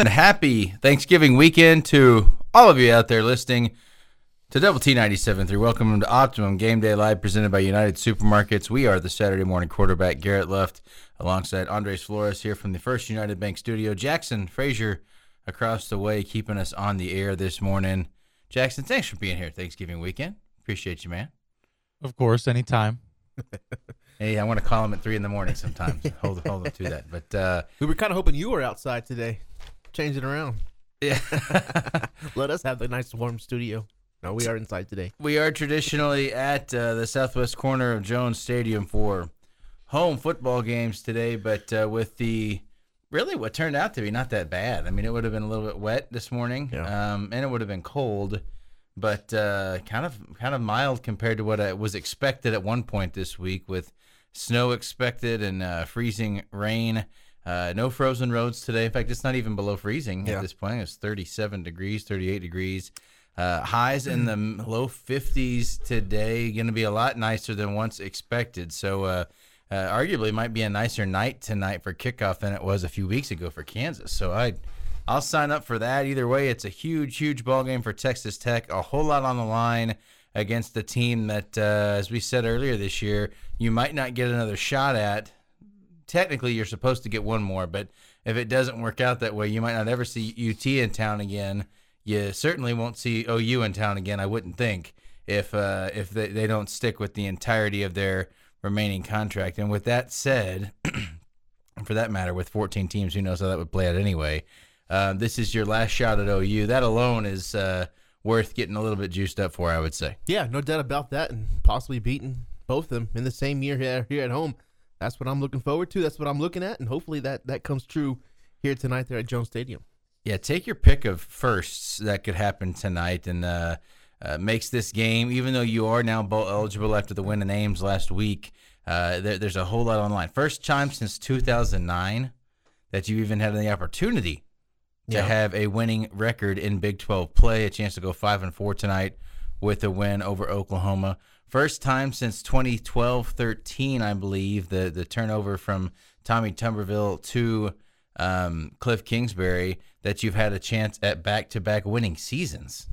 And happy Thanksgiving weekend to all of you out there listening to Double T 97.3. Welcome to Optimum Game Day Live presented by United Supermarkets. We are the Saturday morning quarterback, Garrett Luft, alongside Andres Flores here from the First United Bank studio. Jackson Frazier across the way keeping us on the air this morning. Jackson, thanks for being here Thanksgiving weekend. Appreciate you, man. Of course, anytime. Hey, I want to call him at three in the morning sometimes. hold hold him to that. But uh, We were kind of hoping you were outside today. Change it around. yeah. Let us have the nice warm studio. No, we are inside today. We are traditionally at uh, the southwest corner of Jones Stadium for home football games today, but uh, with the really what turned out to be not that bad. I mean, it would have been a little bit wet this morning, Yeah. um, and it would have been cold, but uh, kind of kind of mild compared to what I was expected at one point this week, with snow expected and uh, freezing rain. Uh, no frozen roads today. In fact, it's not even below freezing Yeah. at this point. It's 37 degrees, 38 degrees. Uh, highs in the low 50s today. Going to be a lot nicer than once expected. So, uh, uh, arguably, might be a nicer night tonight for kickoff than it was a few weeks ago for Kansas. So, I, I'll sign up for that. Either way, it's a huge, huge ball game for Texas Tech. A whole lot on the line against the team that, uh, as we said earlier this year, you might not get another shot at technically you're supposed to get one more, but if it doesn't work out that way, you might not ever see UT in town again. You certainly won't see OU in town again. I wouldn't think if uh, if they, they don't stick with the entirety of their remaining contract. And with that said, for that matter, with 14 teams, who knows how that would play out anyway. Uh, this is your last shot at OU. That alone is uh, worth getting a little bit juiced up for, I would say. Yeah, no doubt about that, and possibly beating both of them in the same year here, here at home. That's what I'm looking forward to. That's what I'm looking at, and hopefully that that comes true here tonight there at Jones Stadium. Yeah, take your pick of firsts that could happen tonight, and uh, uh, makes this game. Even though you are now bowl eligible after the win in Ames last week, uh, there, there's a whole lot online. First time since 2009 that you even had the opportunity to Yeah. have a winning record in Big 12 play. A chance to go five and four tonight with a win over Oklahoma. First time since 2012-13, I believe, the the turnover from Tommy Tuberville to um, Cliff Kingsbury that you've had a chance at back-to-back winning seasons.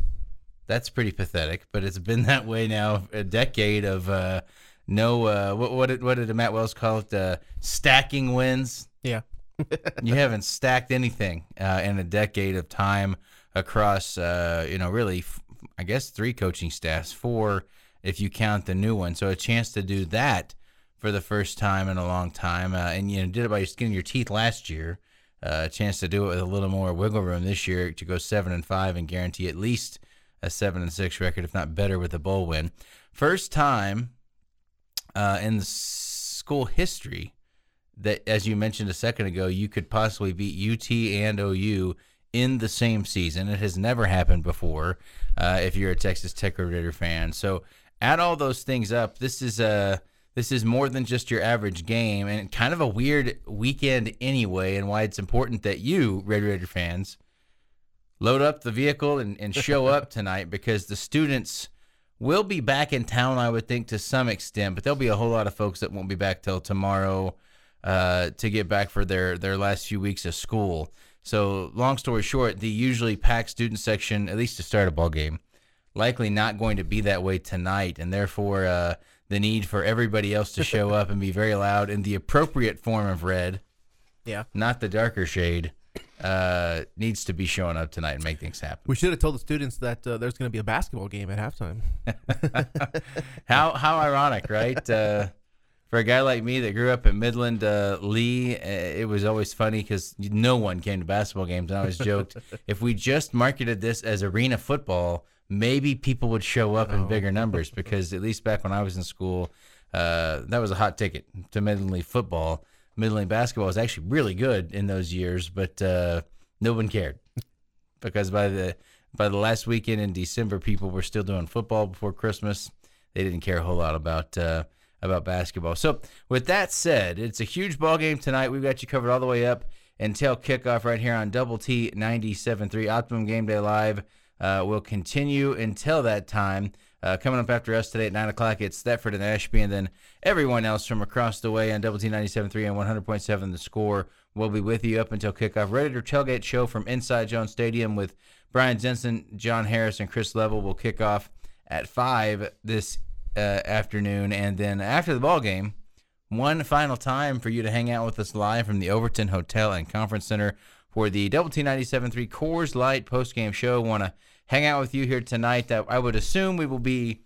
That's pretty pathetic, but it's been that way now a decade of uh, no uh, what what did, what did Matt Wells call it? Uh, stacking wins Yeah, you haven't stacked anything uh, in a decade of time across, uh, you know, really, f- I guess three coaching staffs, four if you count the new one. So a chance to do that for the first time in a long time, uh, and you know, did it by your skin your teeth last year. Uh, a chance to do it with a little more wiggle room this year to go seven and five and guarantee at least a seven and six record, if not better, with a bowl win. First time uh, in school history that, as you mentioned a second ago, you could possibly beat UT and OU in the same season. It has never happened before. Uh, if you're a Texas Tech Red Raider fan, so add all those things up. This is a this is more than just your average game, and kind of a weird weekend anyway. And why it's important that you Red Raider fans load up the vehicle and, and show up tonight because the students will be back in town, I would think, to some extent, but there'll be a whole lot of folks that won't be back till tomorrow uh, to get back for their, their last few weeks of school. So, long story short, the usually packed student section, at least to start a ball game, likely not going to be that way tonight, and therefore uh, the need for everybody else to show up and be very loud in the appropriate form of red, yeah. not the darker shade, uh, needs to be showing up tonight and make things happen. We should have told the students that uh, there's going to be a basketball game at halftime. how how ironic, right? Uh, for a guy like me that grew up in Midland, uh, Lee, uh, it was always funny because no one came to basketball games. And I always joked, if we just marketed this as arena football, maybe people would show up in bigger numbers. Because at least back when I was in school, uh, that was a hot ticket to Midland Lee football. Midland Lee basketball was actually really good in those years, but uh, no one cared because by the by the last weekend in December, people were still doing football before Christmas. They didn't care a whole lot about uh, about basketball. So, with that said, it's a huge ball game tonight. We've got you covered all the way up until kickoff right here on Double T 97.3 Optimum Game Day Live. Uh, will continue until that time. Uh, coming up after us today at 9 o'clock, it's Thetford and Ashby, and then everyone else from across the way on Double T 97.3 and 100.7 The Score We'll be with you up until kickoff. Red Raider Tailgate Show from inside Jones Stadium with Brian Jensen, John Harris, and Chris Level will kick off at 5 this uh, afternoon. And then after the ball game, one final time for you to hang out with us live from the Overton Hotel and Conference Center for the Double T 97.3 Coors Light postgame show. Want to hang out with you here tonight. That I would assume we will be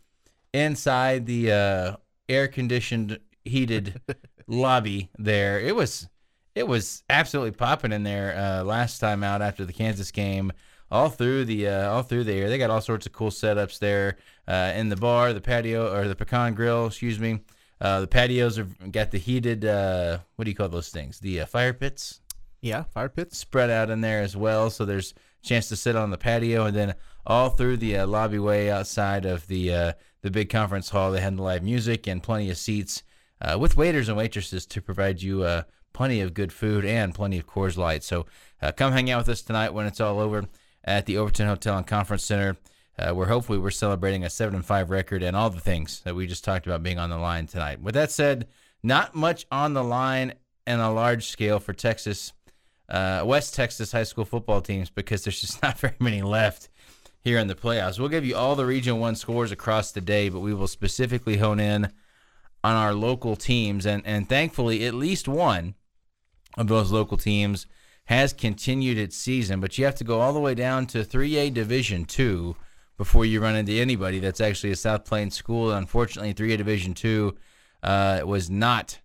inside the uh, air conditioned, heated lobby there. It was it was absolutely popping in there uh, last time out after the Kansas game. All through the uh, all through the air, they got all sorts of cool setups there uh, in the bar, the patio, or the pecan grill. Excuse me. Uh, the patios have got the heated. Uh, what do you call those things? The uh, fire pits Yeah, fire pits. spread out in there as well. So there's a chance to sit on the patio, and then all through the uh, lobby way outside of the uh, the big conference hall, they had live music and plenty of seats uh, with waiters and waitresses to provide you uh, plenty of good food and plenty of Coors Light. So uh, come hang out with us tonight when it's all over at the Overton Hotel and Conference Center. Uh, where hopefully we're celebrating a seven and five record and all the things that we just talked about being on the line tonight. With that said, not much on the line and a large scale for Texas uh, West Texas high school football teams because there's just not very many left here in the playoffs. We'll give you all the Region 1 scores across the day, but we will specifically hone in on our local teams. And, and thankfully, at least one of those local teams has continued its season, but you have to go all the way down to 3A Division 2 before you run into anybody that's actually a South Plains school. Unfortunately, 3A Division 2 uh, was not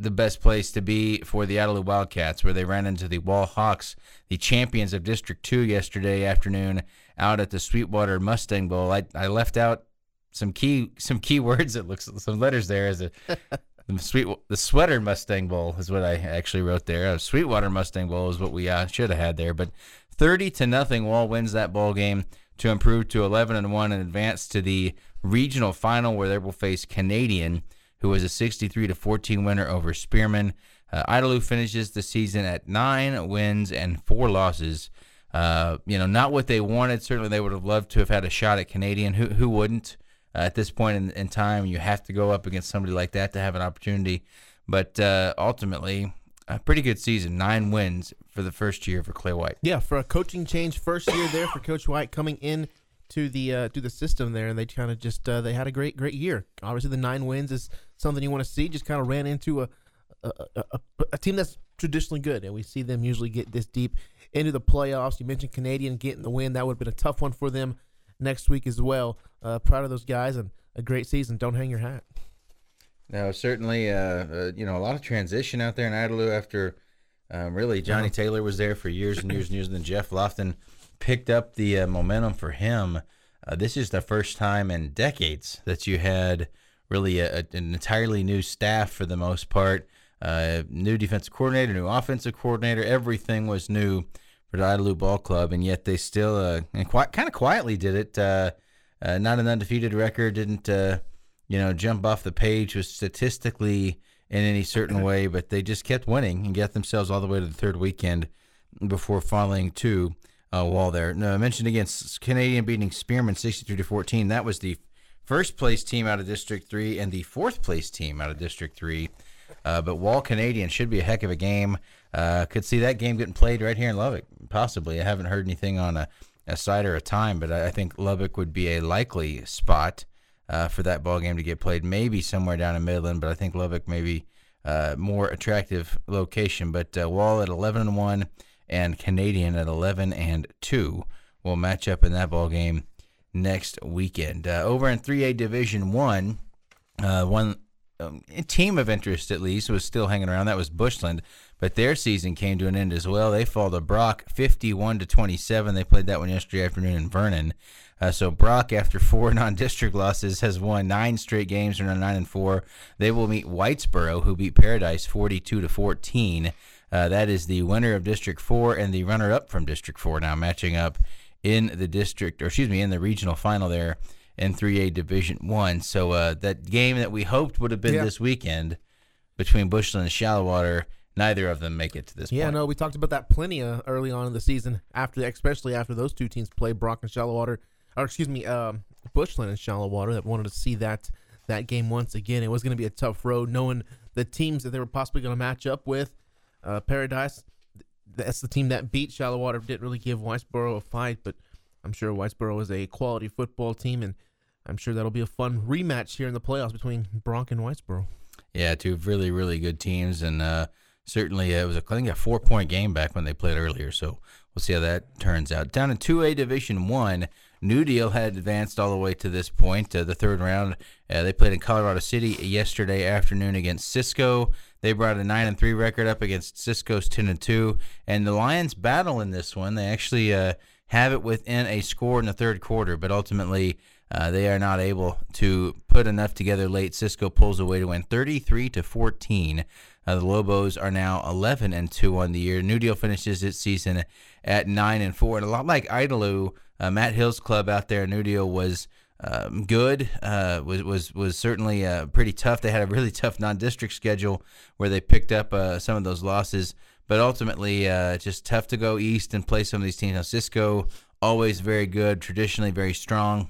the best place to be for the Idalou Wildcats, where they ran into the Wall Hawks, the champions of District 2 yesterday afternoon out at the Sweetwater Mustang Bowl. I, I left out some key some key words that looks some letters there as a the sweet the sweater Mustang Bowl is what I actually wrote there. A Sweetwater Mustang Bowl is what we uh, should have had there, but 30 to nothing Wall wins that ball game to improve to 11 and 1 and advance to the regional final where they will face Canadian who was a 63 to 14 winner over Spearman. Uh, finishes the season at nine wins and four losses. Uh, you know, not what they wanted. Certainly, they would have loved to have had a shot at Canadian. Who who wouldn't? Uh, at this point in, in time, you have to go up against somebody like that to have an opportunity. But uh, ultimately, a pretty good season. Nine wins for the first year for Clay White. Yeah, for a coaching change, first year there for Coach White coming in to the uh, to the system there, and they kind of just uh, they had a great great year. Obviously, the nine wins is something you want to see. Just kind of ran into a a, a a, team that's traditionally good, and we see them usually get this deep into the playoffs. You mentioned Canadian getting the win; that would have been a tough one for them next week as well. Uh, proud of those guys and a great season. Don't hang your hat. No, certainly, uh, uh, you know, a lot of transition out there in Idalou after um, really Johnny Uh-huh. Taylor was there for years and years and years, and then Jeff Lofton picked up the uh, momentum for him. Uh, this is the first time in decades that you had really a, an entirely new staff for the most part. Uh, new defensive coordinator, new offensive coordinator, everything was new for the Idalou Ball Club, and yet they still uh, and quite kind of quietly did it. Uh, uh, not an undefeated record, didn't uh, you know jump off the page was statistically in any certain way, but they just kept winning and got themselves all the way to the third weekend before falling to uh, wall there. No, I mentioned against Canadian beating Spearman 63 to 14. That was the first place team out of District 3 and the fourth place team out of District 3. Uh, but Wall Canadian should be a heck of a game. Uh, could see that game getting played right here in Lubbock, possibly. I haven't heard anything on a, a site or a time, but I, I think Lubbock would be a likely spot uh, for that ball game to get played. Maybe somewhere down in Midland, but I think Lubbock maybe uh, more attractive location. But uh, Wall at 11 and one, and Canadian at 11 and two will match up in that ball game next weekend. Uh, over in 3A Division One, uh, one um, team of interest at least was still hanging around. That was Bushland, but their season came to an end as well. They fall to Brock 51 to 27. They played that one yesterday afternoon in Vernon. Uh, so Brock, after four non-district losses, has won nine straight games. They're nine and four. They will meet Whitesboro, who beat Paradise 42 to 14. Uh, that is the winner of District Four and the runner-up from District Four. Now matching up in the district, or excuse me, in the regional final there in 3A Division One. So uh, that game that we hoped would have been Yeah. this weekend between Bushland and Shallowater, neither of them make it to this point. Yeah, point. no, we talked about that plenty uh, early on in the season. After, especially after those two teams played Brock and Shallowater, or excuse me, um, Bushland and Shallowater, that wanted to see that that game once again. It was going to be a tough road, knowing the teams that they were possibly going to match up with. uh, Paradise. That's the team that beat Shallowater. Didn't really give Whitesboro a fight, but I'm sure Whitesboro is a quality football team, and I'm sure that'll be a fun rematch here in the playoffs between Brock and Whitesboro. Yeah, two really, really good teams, and uh, certainly uh, it was, a, I think, a four point game back when they played earlier. So we'll see how that turns out. Down in 2A Division One, New Deal had advanced all the way to this point, uh, the third round. Uh, they played in Colorado City yesterday afternoon against Cisco. They brought a nine and three record up against Cisco's ten and two, and the Lions battle in this one. They actually uh, have it within a score in the third quarter, but ultimately uh, they are not able to put enough together late. Cisco pulls away to win 33 to 14. Uh, the Lobos are now 11 and 2 on the year. New Deal finishes its season at 9 and 4. And a lot like Idalou, uh, Matt Hill's club out there, New Deal was um, good. Uh, was was was certainly uh, pretty tough. They had a really tough non-district schedule where they picked up uh, some of those losses, but ultimately uh, just tough to go east and play some of these teams. Now Cisco always very good, traditionally very strong,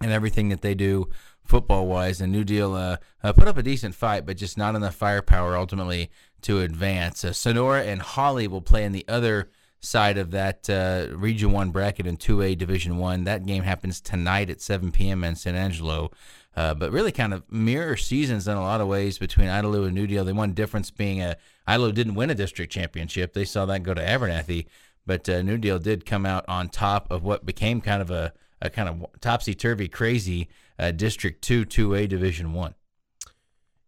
and everything that they do football wise. And New Deal uh, uh, put up a decent fight, but just not enough firepower ultimately to advance. Sonora and Holly will play in the other side of that uh, Region One bracket in 2A Division One. That game happens tonight at 7 p.m. in San Angelo. Uh, but really, kind of mirror seasons in a lot of ways between Idalou and New Deal. The one difference being, uh, didn't win a district championship; they saw that go to Abernathy. But uh, New Deal did come out on top of what became kind of a, a kind of topsy turvy, crazy uh, District Two, 2A Division One.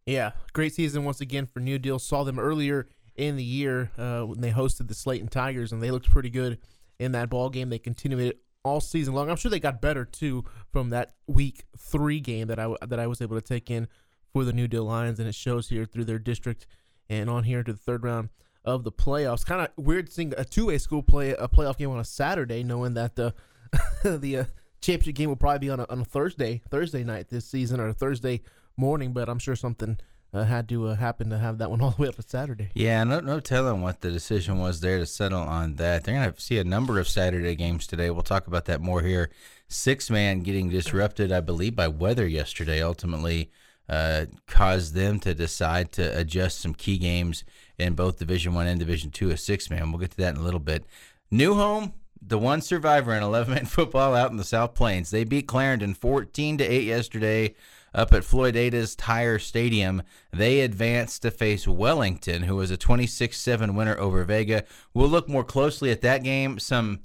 Yeah, great season once again for New Deal. Saw them earlier in the year uh, when they hosted the Slaton Tigers, and they looked pretty good in that ball game. They continued it all season long. I'm sure they got better too from that week three game that I that I was able to take in for the New Deal Lions, and it shows here through their district and on here to the third round of the playoffs. Kind of weird seeing a 2A school play a playoff game on a Saturday, knowing that the the uh, championship game will probably be on a, on a Thursday Thursday night this season or Thursday morning. But I'm sure something had to uh, happen to have that one all the way up to Saturday. Yeah, no, no telling what the decision was there to settle on that. They're gonna see a number of Saturday games today. We'll talk about that more here. Six man getting disrupted, I believe, by weather yesterday. Ultimately, uh, caused them to decide to adjust some key games in both Division One and Division Two. A six man. We'll get to that in a little bit. New home. The one survivor in 11 man football out in the South Plains. They beat Clarendon 14 to 8 yesterday up at Floydada's Tire Stadium. They advanced to face Wellington, who was a 26 7 winner over Vega. We'll look more closely at that game. Some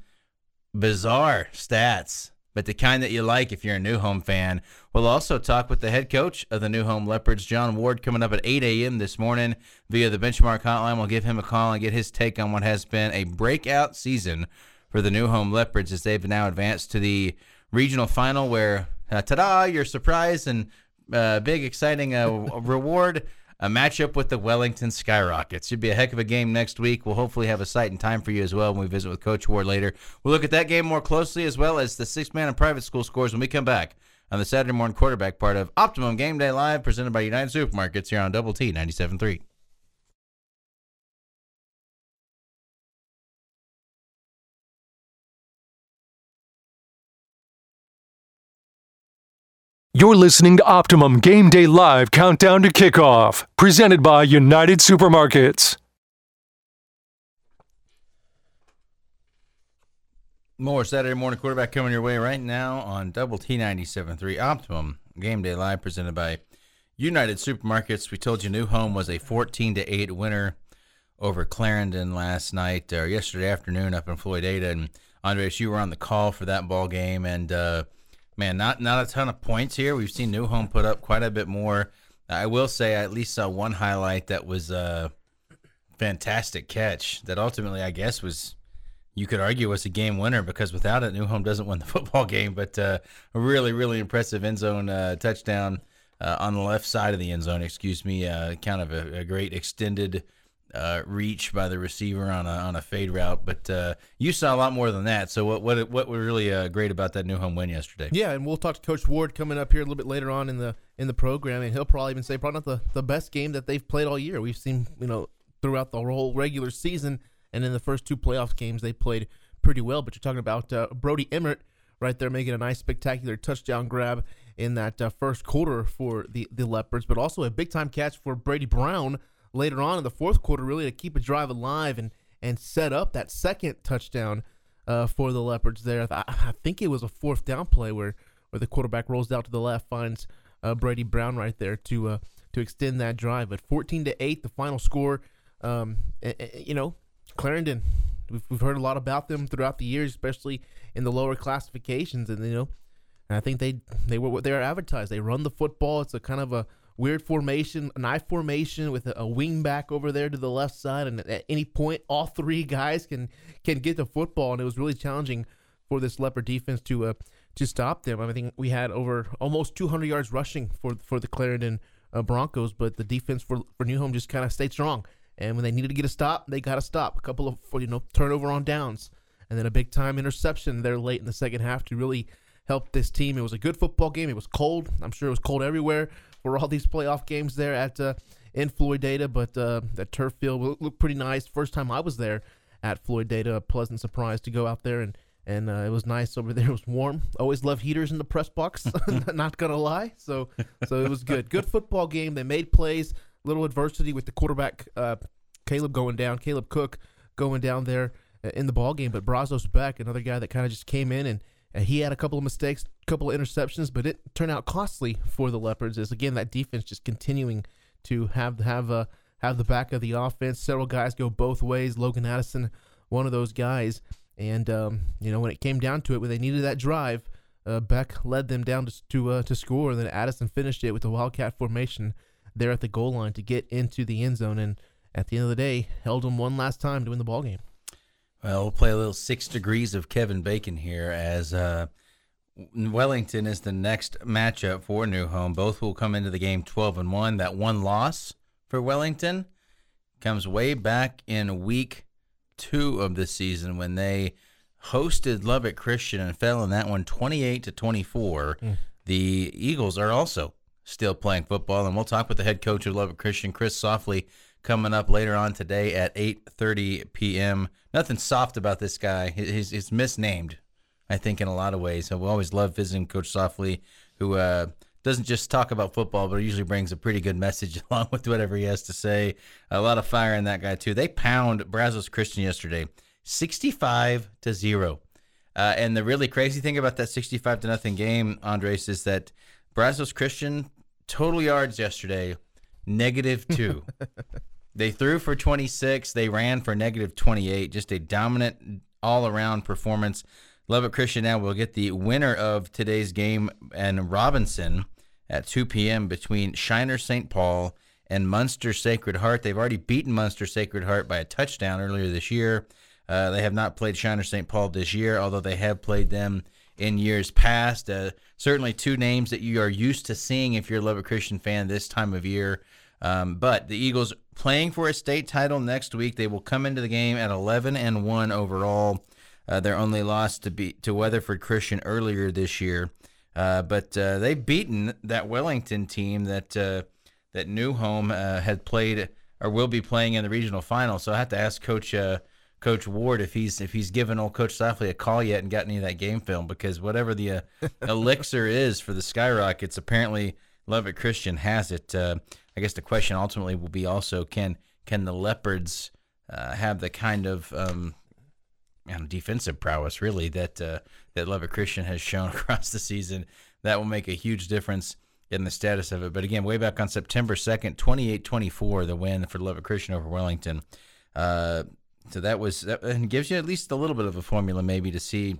bizarre stats, but the kind that you like if you're a New Home fan. We'll also talk with the head coach of the New Home Leopards, John Ward, coming up at 8 a.m. this morning via the benchmark hotline. We'll give him a call and get his take on what has been a breakout season for the New Home Leopards as they've now advanced to the regional final where uh, ta-da, your surprise and uh, big exciting uh, reward. A matchup with the Wellington Skyrockets. Should be a heck of a game next week. We'll hopefully have a site and time for you as well when we visit with Coach Ward later. We'll look at that game more closely as well as the six man and private school scores when we come back on the Saturday morning quarterback part of Optimum Game Day Live presented by United Supermarkets here on Double T 97.3. You're listening to Optimum Game Day Live Countdown to Kickoff, presented by United Supermarkets. More Saturday morning quarterback coming your way right now on Double T 97.3 Optimum Game Day Live, presented by United Supermarkets. We told you New Home was a 14 to 8 winner over Clarendon last night or yesterday afternoon up in Floyd Floydada. And Andres, you were on the call for that ball game, and uh, man, not not a ton of points here. We've seen New Home put up quite a bit more. I will say I at least saw one highlight that was a fantastic catch that ultimately I guess was you could argue was a game winner because without it New Home doesn't win the football game. But uh, a really really impressive end zone uh, touchdown uh, on the left side of the end zone. Excuse me, uh, kind of a, a great extended uh, reach by the receiver on a on a fade route. But uh, you saw a lot more than that. So what what what was really uh, great about that new home win yesterday? Yeah, and we'll talk to Coach Ward coming up here a little bit later on in the in the program, and he'll probably even say probably not the, the best game that they've played all year. We've seen you know throughout the whole regular season and in the first two playoff games they played pretty well. But you're talking about uh, Brody Emmert right there making a nice spectacular touchdown grab in that uh, first quarter for the the Leopards, but also a big time catch for Brady Brown later on in the fourth quarter, really to keep a drive alive and and set up that second touchdown uh, for the Leopards. There, I, I think it was a fourth down play where where the quarterback rolls out to the left, finds uh, Brady Brown right there to uh, to extend that drive. But 14 to eight, the final score. Um, you know, Clarendon. We've, we've heard a lot about them throughout the years, especially in the lower classifications, and you know, and I think they they were what they are advertised. They run the football. It's a kind of a weird formation, an I formation with a, a wing back over there to the left side, and at any point, all three guys can can get the football, and it was really challenging for this Leopard defense to uh, to stop them. I think we had over almost 200 yards rushing for for the Clarendon uh, Broncos, but the defense for for New Home just kind of stayed strong. And when they needed to get a stop, they got a stop. A couple of you know turnover on downs, and then a big time interception there late in the second half to really help this team. It was a good football game. It was cold. I'm sure it was cold everywhere for all these playoff games there at uh, in Floydada, but uh, that turf field looked pretty nice. First time I was there at Floydada, a pleasant surprise to go out there and and uh, it was nice over there. It was warm. Always love heaters in the press box. Not gonna lie. So so it was good. Good football game. They made plays. Little adversity with the quarterback uh, Caleb going down. Caleb Cook going down there uh, in the ball game, but Brazos Beck, another guy that kind of just came in and and he had a couple of mistakes, a couple of interceptions, but it turned out costly for the Leopards. As again, that defense just continuing to have have uh, have the back of the offense. Several guys go both ways. Logan Addison, one of those guys, and um, you know when it came down to it, when they needed that drive, uh, Beck led them down to to, uh, to score, and then Addison finished it with the wildcat formation there at the goal line to get into the end zone, and at the end of the day, held them one last time to win the ball game. Well, we'll play a little six degrees of Kevin Bacon here as uh, Wellington is the next matchup for New Home. Both will come into the game 12 and 1. That one loss for Wellington comes way back in week two of the season when they hosted Lubbock Christian and fell in that one 28 to 24. Mm. The Eagles are also still playing football, and we'll talk with the head coach of Lubbock Christian, Chris Softly, coming up later on today at 8:30 p.m. Nothing soft about this guy. He's, he's misnamed, I think, in a lot of ways. So we always love visiting Coach Softly, who uh, doesn't just talk about football, but usually brings a pretty good message along with whatever he has to say. A lot of fire in that guy too. They pound Brazos Christian yesterday, 65 to zero. Uh, and the really crazy thing about that 65 to nothing game, Andres, is that Brazos Christian total yards yesterday negative two. They threw for 26. They ran for negative 28. Just a dominant all around performance. Lubbock Christian now will get the winner of today's game and Robinson at 2 p.m. between Shiner St. Paul and Muenster Sacred Heart. They've already beaten Muenster Sacred Heart by a touchdown earlier this year. Uh, they have not played Shiner St. Paul this year, although they have played them in years past. Uh, certainly, two names that you are used to seeing if you're a Lubbock Christian fan this time of year. Um, but the Eagles playing for a state title next week. They will come into the game at 11 and one overall. Uh, their only loss to be to Weatherford Christian earlier this year, uh, but uh, they've beaten that Wellington team that uh, that New Home uh, had played or will be playing in the regional final. So I have to ask Coach uh, Coach Ward if he's if he's given old Coach Softly a call yet and got any of that game film because whatever the elixir is for the Skyrockets, apparently Lubbock Christian has it. I guess the question ultimately will be also can can the Leopards uh, have the kind of um, know, defensive prowess really that uh, that Lubbock Christian has shown across the season? That will make a huge difference in the status of it. But again, way back on September 2nd, 28-24, the win for Lubbock Christian over Wellington. Uh, so that was and gives you at least a little bit of a formula maybe to see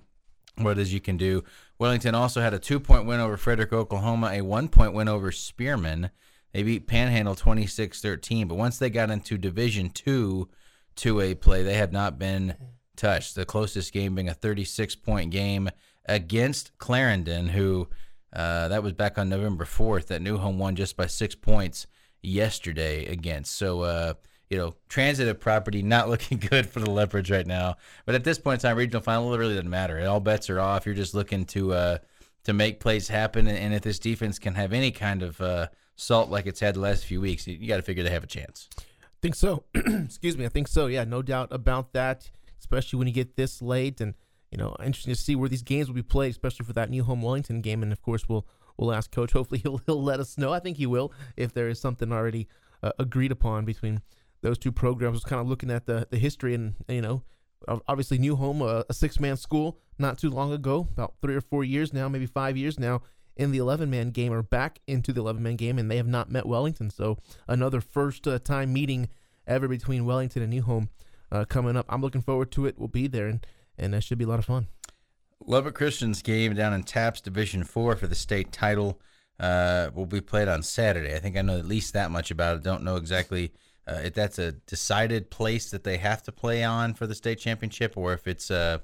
what it is you can do. Wellington also had a two point win over Frederick, Oklahoma, a one point win over Spearman. They beat Panhandle 26-13, but once they got into Division 2 2A play, they have not been touched. The closest game being a 36-point game against Clarendon, who uh, that was back on November 4th. That New Home won just by six points yesterday against. So, uh, you know, transitive property not looking good for the Leopards right now. But at this point in time, regional final, it really doesn't matter. All bets are off. You're just looking to uh, to make plays happen. And if this defense can have any kind of uh, salt like it's had the last few weeks, you, got to figure they have a chance. I think so. Excuse me. I think so. Yeah, no doubt about that. Especially when you get this late, and you know, interesting to see where these games will be played, especially for that new home Wellington game. And of course, we'll we'll ask Coach. Hopefully, he'll he'll let us know. I think he will if there is something already uh, agreed upon between those two programs. Was kind of looking at the the history and you know, obviously New Home, a, a six man school, not too long ago, about three or four years now, maybe five years now. In the 11 man game, or back into the 11 man game, and they have not met Wellington. So, another first uh, time meeting ever between Wellington and New Home uh, coming up. I'm looking forward to it. We'll be there, and, and that should be a lot of fun. Lubbock Christian's game down in TAPPS Division Four for the state title uh, will be played on Saturday. I think I know at least that much about it. Don't know exactly uh, if that's a decided place that they have to play on for the state championship, or if it's uh,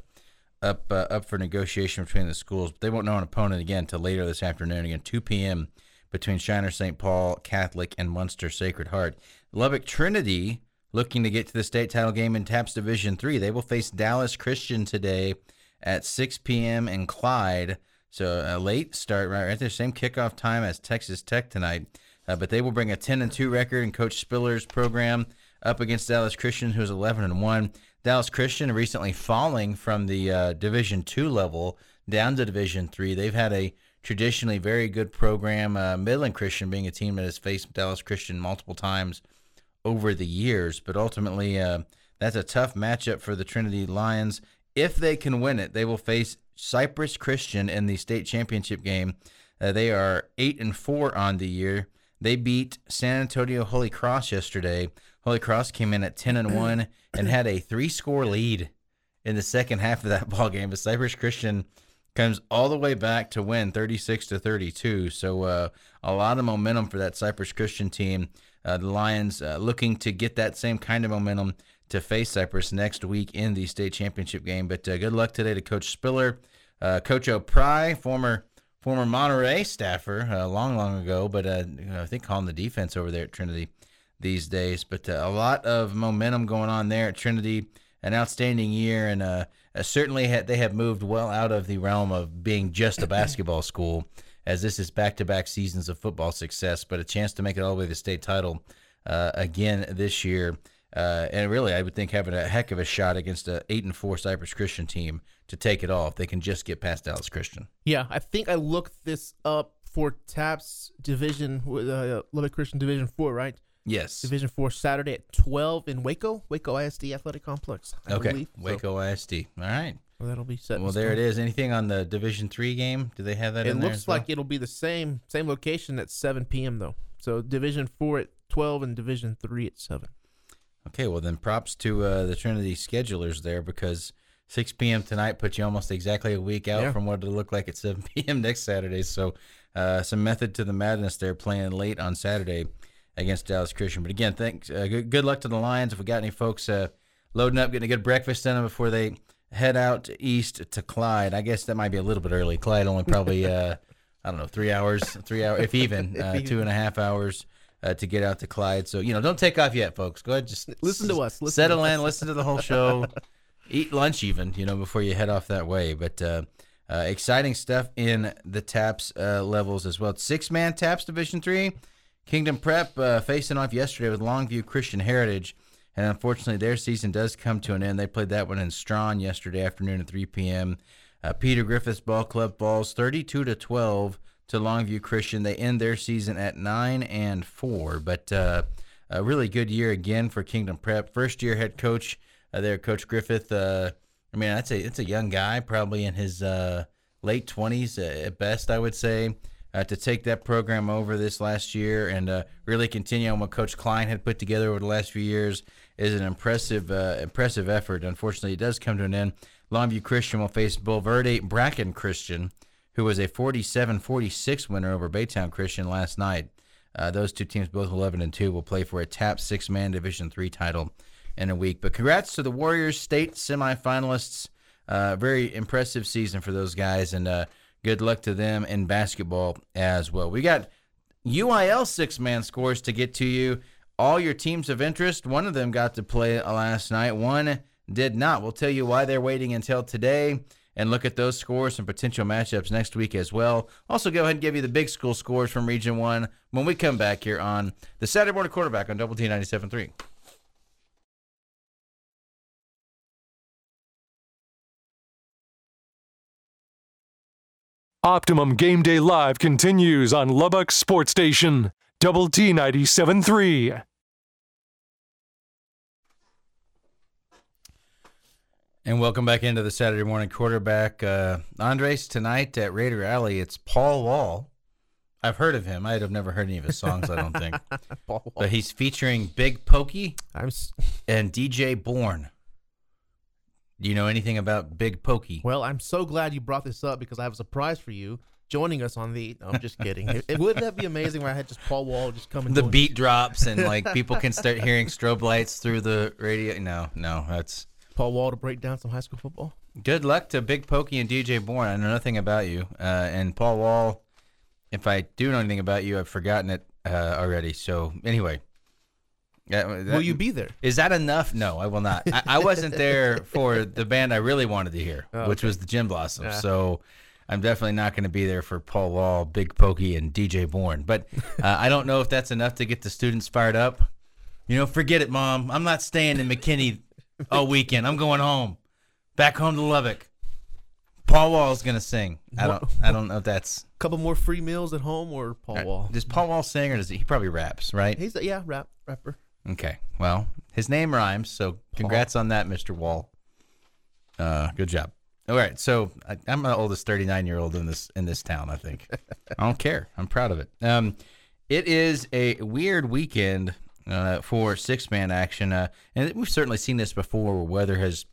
up uh, up for negotiation between the schools. But they won't know an opponent again until later this afternoon. Again, 2 p.m. between Shiner St. Paul Catholic and Muenster Sacred Heart. Lubbock Trinity looking to get to the state title game in TAPPS Division Three. They will face Dallas Christian today at 6 p.m. in Clyde. So a late start, right at the same kickoff time as Texas Tech tonight. Uh, but they will bring a 10 and 2 record in Coach Spiller's program up against Dallas Christian, who's 11 and 1. Dallas Christian recently falling from the uh, Division Two level down to Division Three. They've had a traditionally very good program. Uh, Midland Christian being a team that has faced Dallas Christian multiple times over the years, but ultimately uh, that's a tough matchup for the Trinity Lions. If they can win it, they will face Cypress Christian in the state championship game. Uh, they are eight and four on the year. They beat San Antonio Holy Cross yesterday. Holy Cross came in at ten and one and had a three score lead in the second half of that ball game. But Cypress Christian comes all the way back to win 36 to 32. So uh, a lot of momentum for that Cypress Christian team. Uh, the Lions uh, looking to get that same kind of momentum to face Cypress next week in the state championship game. But uh, good luck today to Coach Spiller, uh, Coach O'Pry, former former Monterey staffer, uh, long long ago, but I think calling the defense over there at Trinity these days. But uh, a lot of momentum going on there at Trinity. An outstanding year, and uh, uh, certainly ha- they have moved well out of the realm of being just a basketball school, as this is back-to-back seasons of football success. But a chance to make it all the way to the state title uh, again this year. Uh, and really, I would think having a heck of a shot against a eight and four Cypress Christian team to take it off. They can just get past Dallas Christian. Yeah, I think I looked this up for TAPPS Division, uh, Lubbock Christian Division Four, right? Yes. Division Four Saturday at twelve in Waco, Waco ISD Athletic Complex. I okay. believe. So, Waco ISD. All right. well, that'll be set. Well, there it is. Anything on the Division Three game? Do they have that It in there? looks as well? like it'll be the same same location at seven p.m. though. So Division Four at twelve and Division Three at seven. Okay, well then props to uh, the Trinity schedulers there because 6 p.m. tonight puts you almost exactly a week out Yeah. from what it'll look like at 7 p.m. next Saturday. So uh, some method to the madness there playing late on Saturday against Dallas Christian. But again, thanks. Uh, good, good luck to the Lions. If we got any folks uh, loading up, getting a good breakfast in them before they head out east to Clyde. I guess that might be a little bit early. Clyde only probably uh, I don't know three hours, three hours, if even uh, two and a half hours. Uh, to get out to Clyde, so you know, don't take off yet, folks. Go ahead, just Listen to us. Listen settle to in, listen to the whole show, eat lunch even, you know, before you head off that way. But uh, uh, exciting stuff in the TAPPS uh, levels as well. Six man TAPPS Division Three, Kingdom Prep uh, facing off yesterday with Longview Christian Heritage, and unfortunately their season does come to an end. They played that one in Strawn yesterday afternoon at 3 p.m. Uh, Peter Griffiths Ball Club falls 32 to 12 to Longview Christian. They end their season at nine and four, but uh, a really good year again for Kingdom Prep. First year head coach uh, there, Coach Griffith. Uh, I mean, that's a it's a young guy, probably in his uh, late twenties at best, I would say. Uh, to take that program over this last year and uh, really continue on what Coach Klein had put together over the last few years is an impressive uh, impressive effort. Unfortunately, it does come to an end. Longview Christian will face Bulverde Bracken Christian, who was a 47-46 winner over Baytown Christian last night. Uh, those two teams, both 11 and 2, will play for a TAP six-man Division three title in a week. But congrats to the Warriors state semifinalists. Uh, very impressive season for those guys, and uh, good luck to them in basketball as well. We got UIL six-man scores to get to you. All your teams of interest. One of them got to play last night. One did not. We'll tell you why they're waiting until today and look at those scores and potential matchups next week as well. Also, go ahead and give you the big school scores from Region 1 when we come back here on the Saturday Morning Quarterback on Double T 97.3. Optimum Game Day Live continues on Lubbock Sports Station. Double T 97.3. And welcome back into the Saturday morning quarterback. Uh, Andres, tonight at Raider Alley, it's Paul Wall. I've heard of him. I'd have never heard any of his songs, I don't think. Paul Wall. But he's featuring Big Pokey I'm s- and DJ Bourne. Do you know anything about Big Pokey? well. I'm so glad you brought this up because I have a surprise for you. Joining us on the, no, I'm just kidding. It, it- wouldn't that be amazing? When I had just Paul Wall just come and the beat drops and like people can start hearing strobe lights through the radio. No, no, that's Paul Wall to break down some high school football. good luck to Big Pokey and DJ Bourne. I know nothing about you. Uh, and Paul Wall, if I do know anything about you, I've forgotten it uh, already. So anyway, yeah, Will you be there? Is that enough? No, I will not. I, I wasn't there for the band I really wanted to hear, Oh, which was the Gin Blossoms. Yeah. So I'm definitely not going to be there for Paul Wall, Big Pokey, and DJ Bourne. But uh, I don't know if that's enough to get the students fired up. You know, forget it, Mom. I'm not staying in McKinney all weekend. I'm going home, back home to Lubbock. Paul Wall's going to sing. I don't. I don't know if that's. A couple more free meals at home or Paul Wall? Does Paul Wall sing or does he? He probably raps, right? He's a, yeah, rap rapper. Okay. Well, his name rhymes, so congrats on that, Mr. Wall. Uh, good job. All right, so I, I'm the oldest 39 year old in this in this town. I think. I don't care. I'm proud of it. Um, it is a weird weekend uh, for six man action, uh, and we've certainly seen this before, where weather has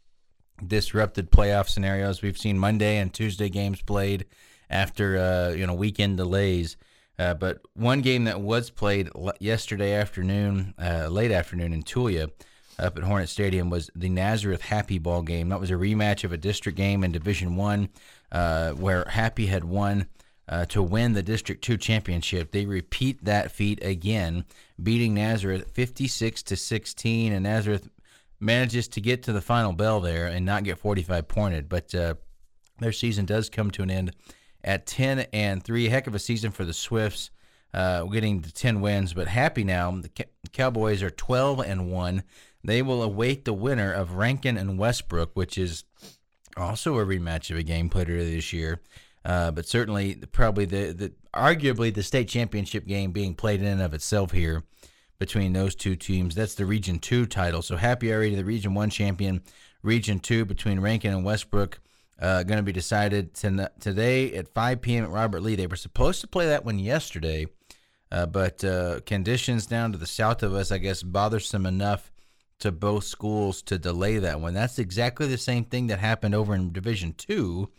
disrupted playoff scenarios. We've seen Monday and Tuesday games played after uh, you know weekend delays. Uh, but one game that was played yesterday afternoon, uh, late afternoon in Tulia, up at Hornet Stadium, was the Nazareth Happy Ball game. That was a rematch of a district game in Division One, uh, where Happy had won uh, to win the District Two championship. They repeat that feat again, beating Nazareth 56 to 16, and Nazareth manages to get to the final bell there and not get 45 pointed. But uh, their season does come to an end at 10 and 3. Heck of a season for the Swifts, uh, getting to 10 wins. But happy now, the Cowboys are 12 and 1. They will await the winner of Rankin and Westbrook, which is also a rematch of a game played earlier this year. Uh, but certainly, probably the, the arguably the state championship game being played in and of itself here between those two teams. That's the Region Two title. So happy already to the Region One champion. Region Two between Rankin and Westbrook uh, going to be decided to, today at 5 p.m. at Robert Lee. They were supposed to play that one yesterday, uh, but uh, conditions down to the south of us, I guess, bothersome enough to both schools to delay that one. That's exactly the same thing that happened over in Division Two,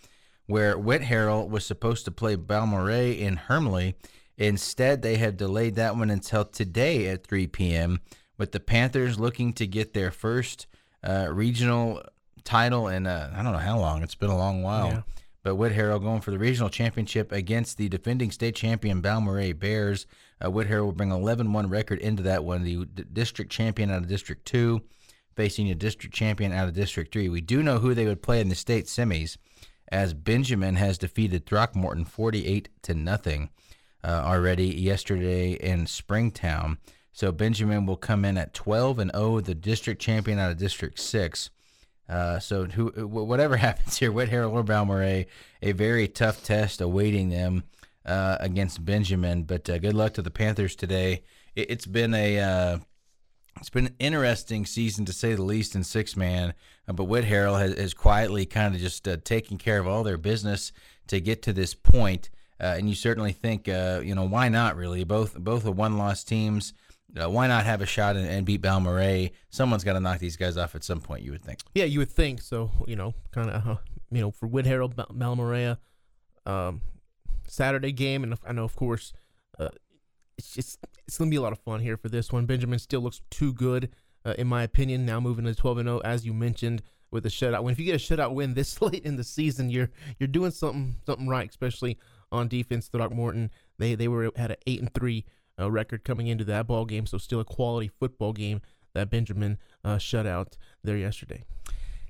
where Whitharral was supposed to play Balmorhea in Hermleigh. Instead, they have delayed that one until today at 3 p.m. With the Panthers looking to get their first uh, regional title in uh, I don't know how long. It's been a long while. Yeah. But Whitharral going for the regional championship against the defending state champion Balmorhea Bears. Uh, Whitharral will bring 11-1 record into that one. The d- district champion out of District Two, facing a district champion out of District Three. We do know who they would play in the state semis, as Benjamin has defeated Throckmorton 48 to nothing uh, already yesterday in Springtown. So Benjamin will come in at 12 and 0, the district champion out of District Six. Uh, so who, whatever happens here, Whitharral or Balmorhea, a very tough test awaiting them uh, against Benjamin. But uh, good luck to the Panthers today. It, it's been a uh, it's been an interesting season to say the least in six man. Uh, but Whitharral has, has quietly kind of just uh, taken care of all their business to get to this point. And you certainly think, you know, why not? Really, both both are one loss teams. Uh, why not have a shot and, and beat Balmorhea? Someone's got to knock these guys off at some point. You would think. Yeah, you would think so. You know, kind of, uh, you know, for Whitharral, Mal- um, Saturday game, and I know, of course, uh, it's just it's gonna be a lot of fun here for this one. Benjamin still looks too good, uh, in my opinion. Now moving to twelve and zero, as you mentioned, with a shutout win. If you get a shutout win this late in the season, you're you're doing something something right, especially on defense. Throckmorton, they they were had an eight and three uh, record coming into that ball game, so still a quality football game that Benjamin uh, shut out there yesterday.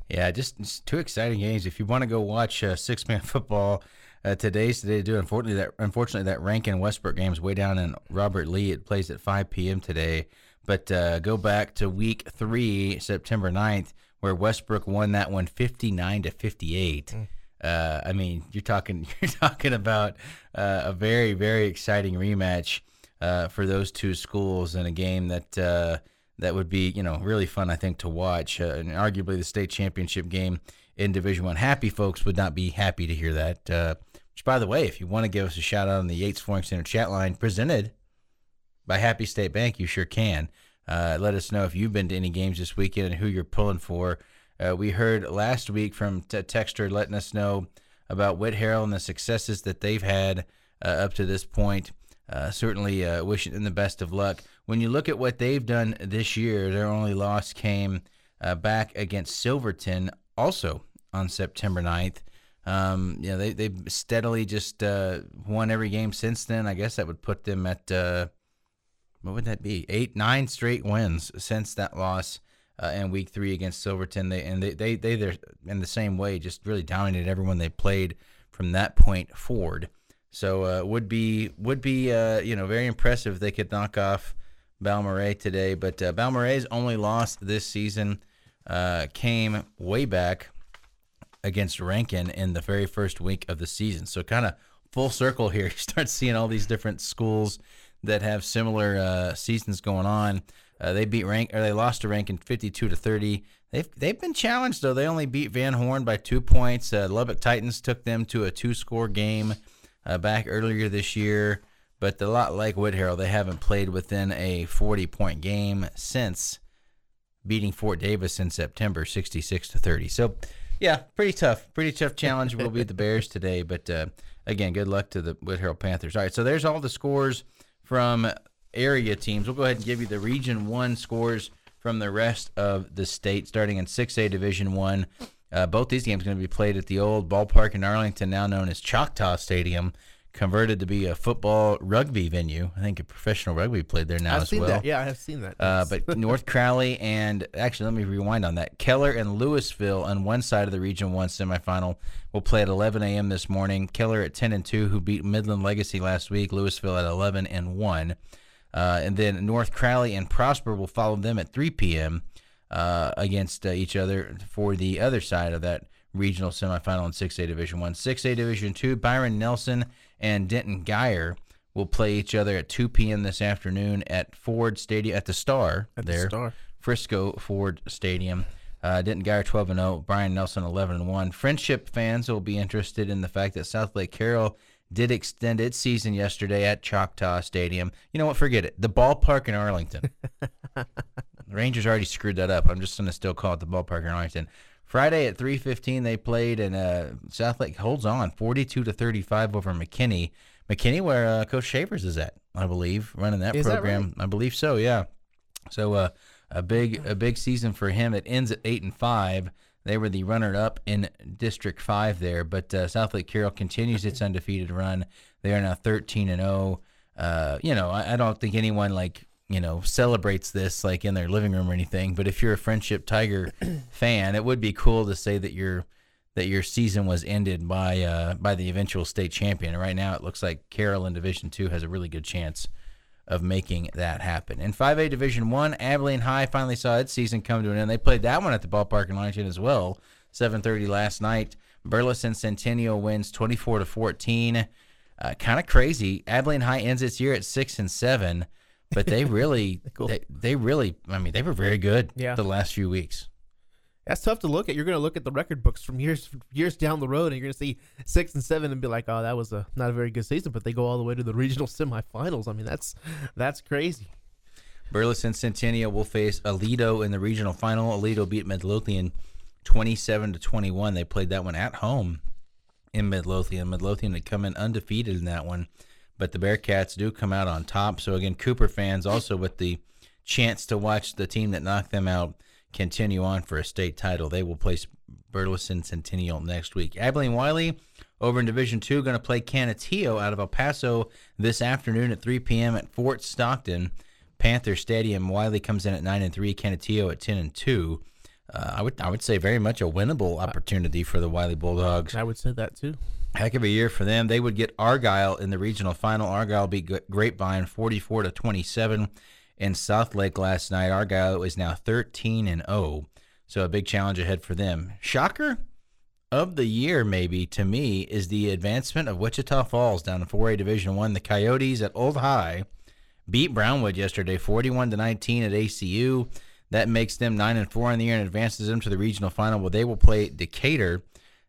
Yeah, just, just two exciting games. If you want to go watch uh, six man football, uh, today's today to do. Unfortunately, that unfortunately that Rankin Westbrook game is way down in Robert Lee. It plays at 5 p.m. today. But uh, go back to week three, September 9th, where Westbrook won that one 59 to 58. Uh, I mean, you're talking you're talking about uh, a very very exciting rematch uh, for those two schools in a game that uh, that would be you know really fun I think to watch uh, and arguably the state championship game in Division One. Happy folks would not be happy to hear that. Uh, which, by the way, if you want to give us a shout out on the Yates Flooring Center chat line presented by Happy State Bank, you sure can. Uh, let us know if you've been to any games this weekend and who you're pulling for. Uh, we heard last week from t- Texter letting us know about Whitharral and the successes that they've had up to this point. Uh, certainly uh, wishing them the best of luck. When you look at what they've done this year, their only loss came uh, back against Silverton, also on September 9th. Um, you know, they, they've steadily just uh, won every game since then. I guess that would put them at, uh, what would that be? Eight, nine straight wins since that loss uh, in week three against Silverton. They and they they they they're in the same way, just really dominated everyone they played from that point forward. So uh, would be would be uh, you know very impressive if they could knock off Balmorhea today. But uh, Balmorhea's only loss this season uh, came way back against Rankin in the very first week of the season. So kind of full circle here. You start seeing all these different schools that have similar uh, seasons going on. Uh, they beat rank or they lost to Rankin 52 to 30. They've they've been challenged though. They only beat Van Horn by two points. Uh, Lubbock Titans took them to a two score game uh, back earlier this year. But a lot like Whit they haven't played within a 40 point game since beating Fort Davis in September 66 to 30. So yeah, pretty tough. Pretty tough challenge. We'll beat the Bears today, but uh, again, good luck to the Whit Panthers. All right, so there's all the scores from area teams. We'll go ahead and give you the Region One scores from the rest of the state, starting in 6A Division One. Uh, both these games are going to be played at the old ballpark in Arlington, now known as Choctaw Stadium, converted to be a football rugby venue. I think a professional rugby played there now I've as seen well. that. Yeah, I have seen that. Uh, but North Crowley and actually, let me rewind on that. Keller and Lewisville on one side of the Region One semifinal will play at 11 a.m. this morning. Keller at 10 and two, who beat Midland Legacy last week. Lewisville at 11 and one, uh, and then North Crowley and Prosper will follow them at 3 p.m. Uh, against uh, each other for the other side of that regional semifinal in 6A Division One. 6A Division Two, Byron Nelson and Denton Guyer will play each other at 2 p.m. this afternoon at Ford Stadium at the Star At the there, Star. Frisco Ford Stadium. Uh, Denton Guyer 12 and 0, Byron Nelson 11 and 1. Frenship fans will be interested in the fact that Southlake Carroll did extend its season yesterday at Choctaw Stadium. You know what? Forget it. The ballpark in Arlington. the Rangers already screwed that up. I'm just going to still call it the ballpark in Arlington. Friday at 3:15 they played and uh, Southlake holds on 42 to 35 over McKinney. McKinney where uh, Coach Shavers is at, I believe, running that Is that program. I believe so, yeah. So uh, a big a big season for him. It ends at 8 and 5. They were the runner up in District 5 there, but uh, Southlake Carroll continues its undefeated run. They are now 13 and 0. Uh, you know, I, I don't think anyone like you know celebrates this like in their living room or anything. But if you're a Frenship Tiger fan, it would be cool to say that your that your season was ended by uh, by the eventual state champion. And right now, it looks like Carroll in Division Two has a really good chance of making that happen. In 5A Division One, Abilene High finally saw its season come to an end. They played that one at the ballpark in Arlington as well. 7:30 last night. Burleson Centennial wins 24 to 14. Uh, kind of crazy. Abilene High ends its year at six and seven, but they really, Cool. they, they really, I mean, they were very good Yeah. the last few weeks. That's tough to look at. You're going to look at the record books from years years down the road, and you're going to see six and seven, and be like, "Oh, that was a not a very good season." But they go all the way to the regional semifinals. I mean, that's that's crazy. Burleson Centennial will face Aledo in the regional final. Aledo beat Midlothian 27 to 21. They played that one at home in Midlothian. Midlothian had come in undefeated in that one, but the Bearcats do come out on top. So again, Cooper fans also with the chance to watch the team that knocked them out continue on for a state title. They will place Burleson Centennial next week. Abilene Wylie over in Division Two going to play Canutillo out of El Paso this afternoon at 3 p.m. at Fort Stockton Panther Stadium. Wylie comes in at nine and three. Canutillo at ten and two. Uh, I would I would say very much a winnable opportunity for the Wylie Bulldogs. I would say that too. Heck of a year for them. They would get Argyle in the regional final. Argyle beat Grapevine 44 to 27 in Southlake last night. Argyle is now 13 and 0. So a big challenge ahead for them. Shocker of the year maybe to me is the advancement of Wichita Falls down in 4A Division 1. The Coyotes at Old High beat Brownwood yesterday, 41 to 19 at ACU. That makes them nine and four in the year and advances them to the regional final. Well, they will play Decatur.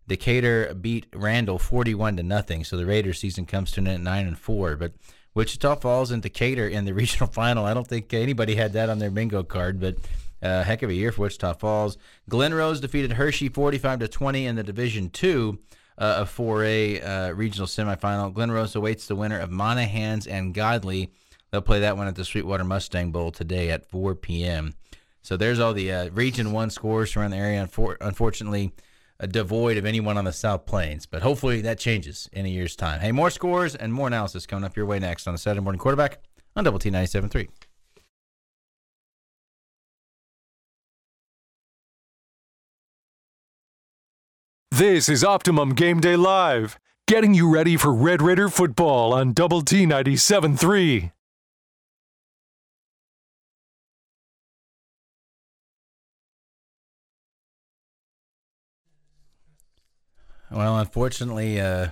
Decatur beat Randall 41 to nothing. So the Raiders season comes to an end at nine and four. But Wichita Falls and Decatur in the regional final. I don't think anybody had that on their bingo card, but uh, heck of a year for Wichita Falls. Glen Rose defeated Hershey 45 to 20 in the Division Two uh, of 4A uh, regional semifinal. Glen Rose awaits the winner of Monahans and Godley. They'll play that one at the Sweetwater Mustang Bowl today at 4 p.m. So there's all the uh, Region One scores around the area. Unfor- unfortunately, devoid of anyone on the South Plains, but hopefully that changes in a year's time. Hey, more scores and more analysis coming up your way next on the Saturday Morning Quarterback on Double T 97.3. This is Optimum Game Day Live, getting you ready for Red Raider football on Double T 97.3. Well, unfortunately, uh,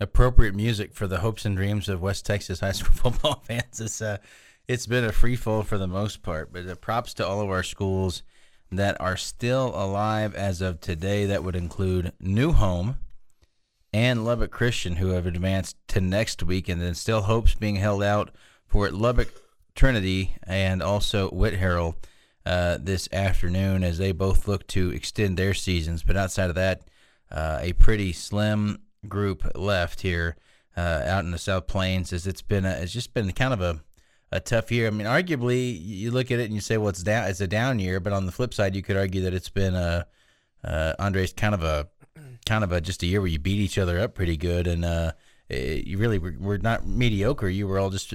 appropriate music for the hopes and dreams of West Texas high school football fans. It's, uh, it's been a free fall for the most part, but uh, props to all of our schools that are still alive as of today. That would include New Home and Lubbock Christian, who have advanced to next week, and then still hopes being held out for Lubbock Trinity and also Whitharral uh, this afternoon as they both look to extend their seasons. But outside of that, a pretty slim group left here uh, out in the South Plains. As it's been, a, it's just been kind of a a tough year. I mean, arguably, you look at it and you say, well, it's down, it's a down year. But on the flip side, you could argue that it's been a uh, Andres kind of a kind of a just a year where you beat each other up pretty good, and uh, eh, you really were, were not mediocre. You were all just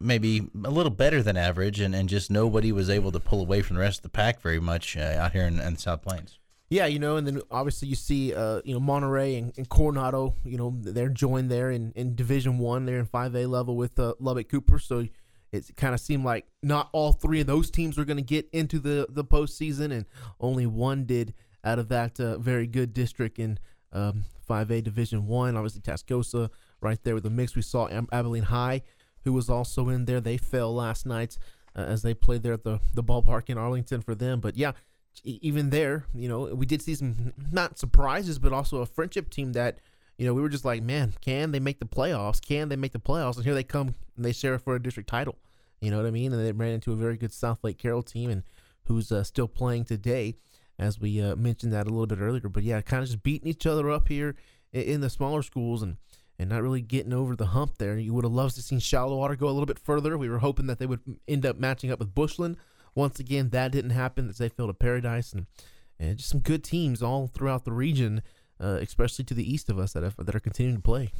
maybe a little better than average, and, and just nobody was able to pull away from the rest of the pack very much uh, out here in, in the South Plains. Yeah, you know, and then obviously you see, uh, you know, Monterey and, and Coronado, you know, they're joined there in, in Division One. They're in five A level with uh, Lubbock Cooper, so it kind of seemed like not all three of those teams were going to get into the the postseason, and only one did out of that uh, very good district in um, 5A Division One. Obviously, Tascosa right there with the mix. We saw Abilene High, who was also in there. They fell last night uh, as they played there at the the ballpark in Arlington for them. But yeah, even there, you know, we did see some not surprises, but also a Frenship team that. You know, we were just like, man, can they make the playoffs? Can they make the playoffs? And here they come and they share for a district title. You know what I mean? And they ran into a very good Southlake Carroll team, and who's uh, still playing today, as we uh, mentioned that a little bit earlier. But yeah, kind of just beating each other up here in, in, the smaller schools, and and not really getting over the hump there. You would have loved to seen Shallowater go a little bit further. We were hoping that they would end up matching up with Bushland. Once again, that didn't happen. They fell to Paradise, and, and just some good teams all throughout the region, uh, especially to the east of us that have, that are continuing to play.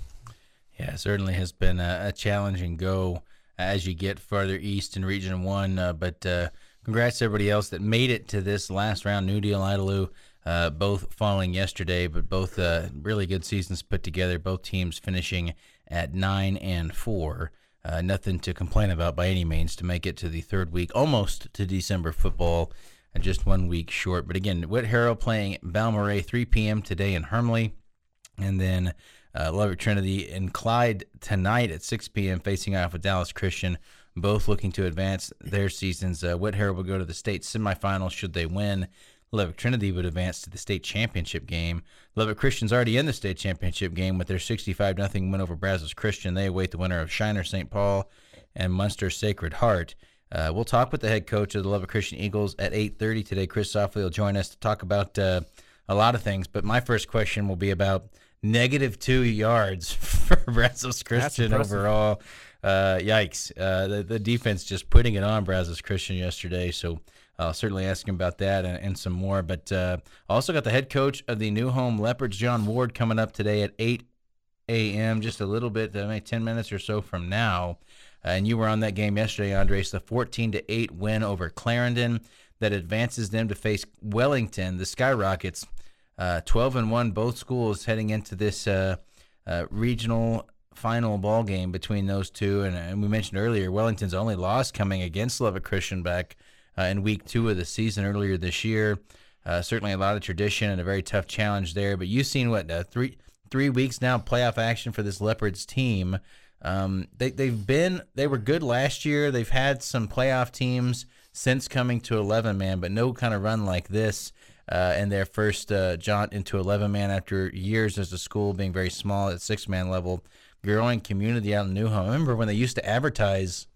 Yeah, certainly has been a, a challenging go as you get further east in Region 1. Uh, but uh, congrats to everybody else that made it to this last round. New Deal, Idalou, uh, both falling yesterday, but both uh, really good seasons put together. Both teams finishing at 9 and 4. Uh, nothing to complain about by any means to make it to the third week, almost to December football, and just one week short. But again, Whitharral playing Balmorhea 3 p.m. today in Hermleigh, And then uh, Trinity and Clyde tonight at 6 p.m. facing off with Dallas Christian, both looking to advance their seasons. Uh, Whitharral will go to the state semifinals should they win. Lubbock Trinity would advance to the state championship game. Lubbock Christian's already in the state championship game with their 65 0 win over Brazos Christian. They await the winner of Shiner St. Paul and Muenster Sacred Heart. Uh, we'll talk with the head coach of the Lubbock Christian Eagles at 8:30 today. Chris Softly will join us to talk about uh, a lot of things. But my first question will be about negative two yards for Brazos Christian overall. Uh, yikes! Uh, the the defense just putting it on Brazos Christian yesterday. So I'll certainly ask him about that and, and some more. But uh, also got the head coach of the New Home Leopards, John Ward, coming up today at eight a.m. Just a little bit, maybe ten minutes or so from now. Uh, and you were on that game yesterday, Andres. The fourteen to eight win over Clarendon that advances them to face Wellington, the Skyrockets uh, 12 and 1 both schools heading into this uh, uh, regional final ball game between those two and, and, we mentioned earlier wellington's only loss coming against lubbock christian back uh, in week two of the season earlier this year uh, certainly a lot of tradition and a very tough challenge there but you've seen what uh, three three weeks now playoff action for this leopards team Um, they they've been they were good last year. They've had some playoff teams since coming to 11 man, but no kind of run like this. Uh, in their first uh, jaunt into 11 man after years as a school being very small at six man level, growing community out in New Home. I remember when they used to advertise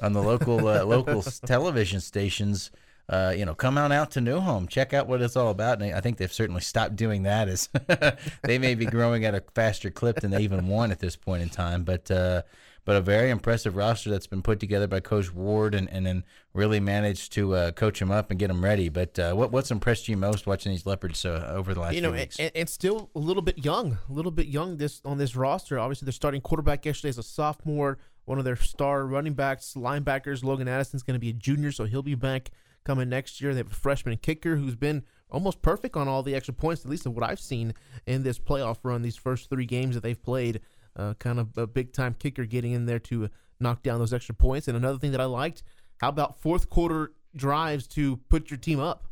on the local uh, local television stations uh, you know, come on out to New Home, check out what it's all about. And I think they've certainly stopped doing that as they may be growing at a faster clip than they even want at this point in time. But uh, but a very impressive roster that's been put together by Coach Ward, and, and then really managed to uh, coach them up and get them ready. But uh, what what's impressed you most watching these Leopards uh, over the last you know, few weeks? And, and still a little bit young, a little bit young this on this roster. Obviously, they're starting quarterback yesterday as a sophomore. One of their star running backs, linebackers, Logan Addison's going to be a junior, so he'll be back coming next year. They have a freshman kicker who's been almost perfect on all the extra points, at least of what I've seen in this playoff run. These first three games that they've played, uh, kind of a big time kicker getting in there to knock down those extra points. And another thing that I liked, how about fourth quarter drives to put your team up?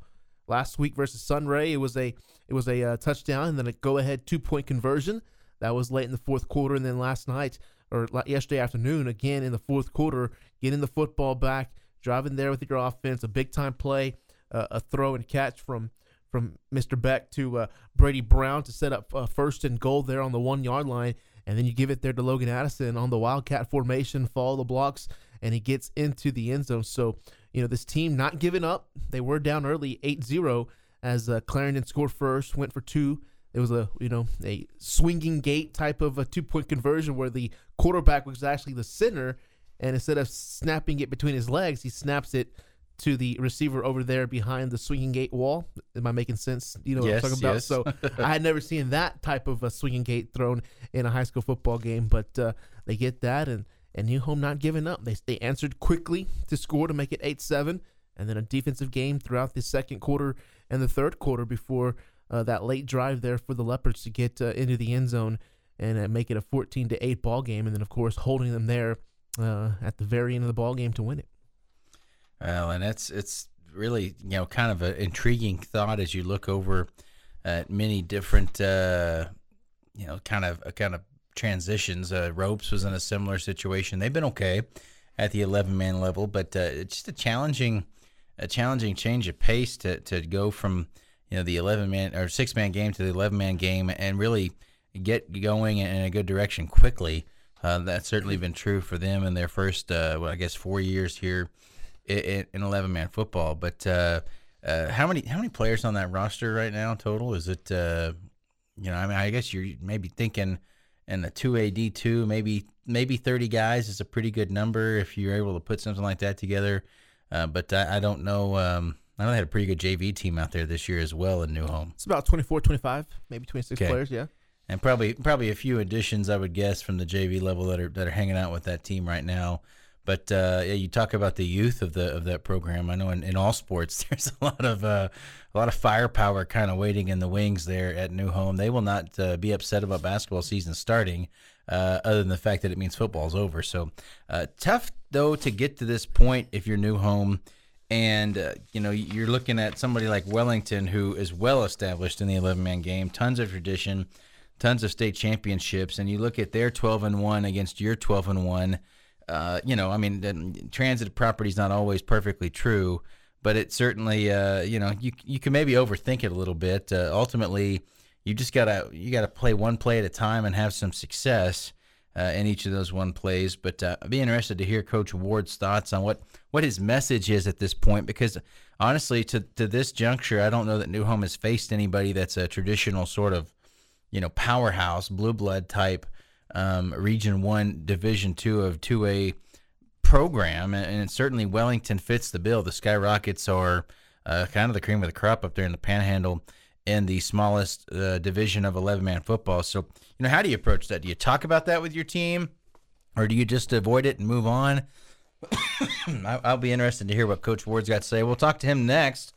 Last week versus Sunray, it was a it was a uh, touchdown and then a go ahead two point conversion. That was late in the fourth quarter, and then last night or yesterday afternoon, again in the fourth quarter, getting the football back driving there with your offense, a big time play, uh, a throw and catch from from Mr. Beck to uh, Brady Brown to set up uh, first and goal there on the one yard line, and then you give it there to Logan Addison on the Wildcat formation, follow the blocks, and he gets into the end zone. So you know this team not giving up. They were down early 8-0 as uh, Clarendon scored first, went for two. It was a you know a swinging gate type of a two point conversion where the quarterback was actually the center and instead of snapping it between his legs, he snaps it to the receiver over there behind the swinging gate wall. Am I making sense? You know yes, what I'm talking about? Yes. So I had never seen that type of a swinging gate thrown in a high school football game, but uh, they get that and and New Home not giving up. They they answered quickly to score to make it eight seven, and then a defensive game throughout the second quarter and the third quarter before uh, that late drive there for the Leopards to get uh, into the end zone and uh, make it a 14 to eight ball game, and then of course holding them there uh, at the very end of the ball game to win it. Well, and it's it's really you know kind of an intriguing thought as you look over at many different uh, you know kind of kind of transitions. Ropes was in a similar situation. They've been okay at the 11 man level, but it's just a challenging a challenging change of pace to to go from you know the 11 man or six man game to the 11 man game and really get going in a good direction quickly. Uh, that's certainly been true for them in their first, uh, well, I guess, four years here in, in 11 man football. But uh, uh, how many how many players on that roster right now total? Is it, uh, you know, I mean, I guess you're maybe thinking in the two AD two, maybe maybe 30 guys is a pretty good number if you're able to put something like that together. Uh, but I, I, don't know. Um, I know they had a pretty good JV team out there this year as well in New Home. It's about 24, 25, maybe 26 okay. players, yeah and probably probably a few additions I would guess from the JV level that are that are hanging out with that team right now. But uh, yeah, you talk about the youth of the of that program. I know in, in all sports there's a lot of uh, a lot of firepower kind of waiting in the wings there at New Home. They will not uh, be upset about basketball season starting, uh, other than the fact that it means football's over. So uh, tough though to get to this point if you're New Home and uh, you know you're looking at somebody like Wellington who is well established in the 11 man game, tons of tradition tons of state championships, and you look at their 12 and one against your 12 and one. Uh, you know, I mean, transit property is not always perfectly true, but it certainly, uh, you know, you you can maybe overthink it a little bit. Uh, ultimately, you just gotta you gotta play one play at a time and have some success uh, in each of those one plays. But uh, I'd be interested to hear Coach Ward's thoughts on what what his message is at this point, because honestly, to to this juncture, I don't know that New Home has faced anybody that's a traditional sort of you know powerhouse blue blood type um, Region One, Division Two of Two A program, and certainly Wellington fits the bill. The Skyrockets are uh, kind of the cream of the crop up there in the Panhandle in the smallest uh, division of 11 man football. So, you know, how do you approach that? Do you talk about that with your team, or do you just avoid it and move on? I'll be interested to hear what Coach Ward's got to say. We'll talk to him next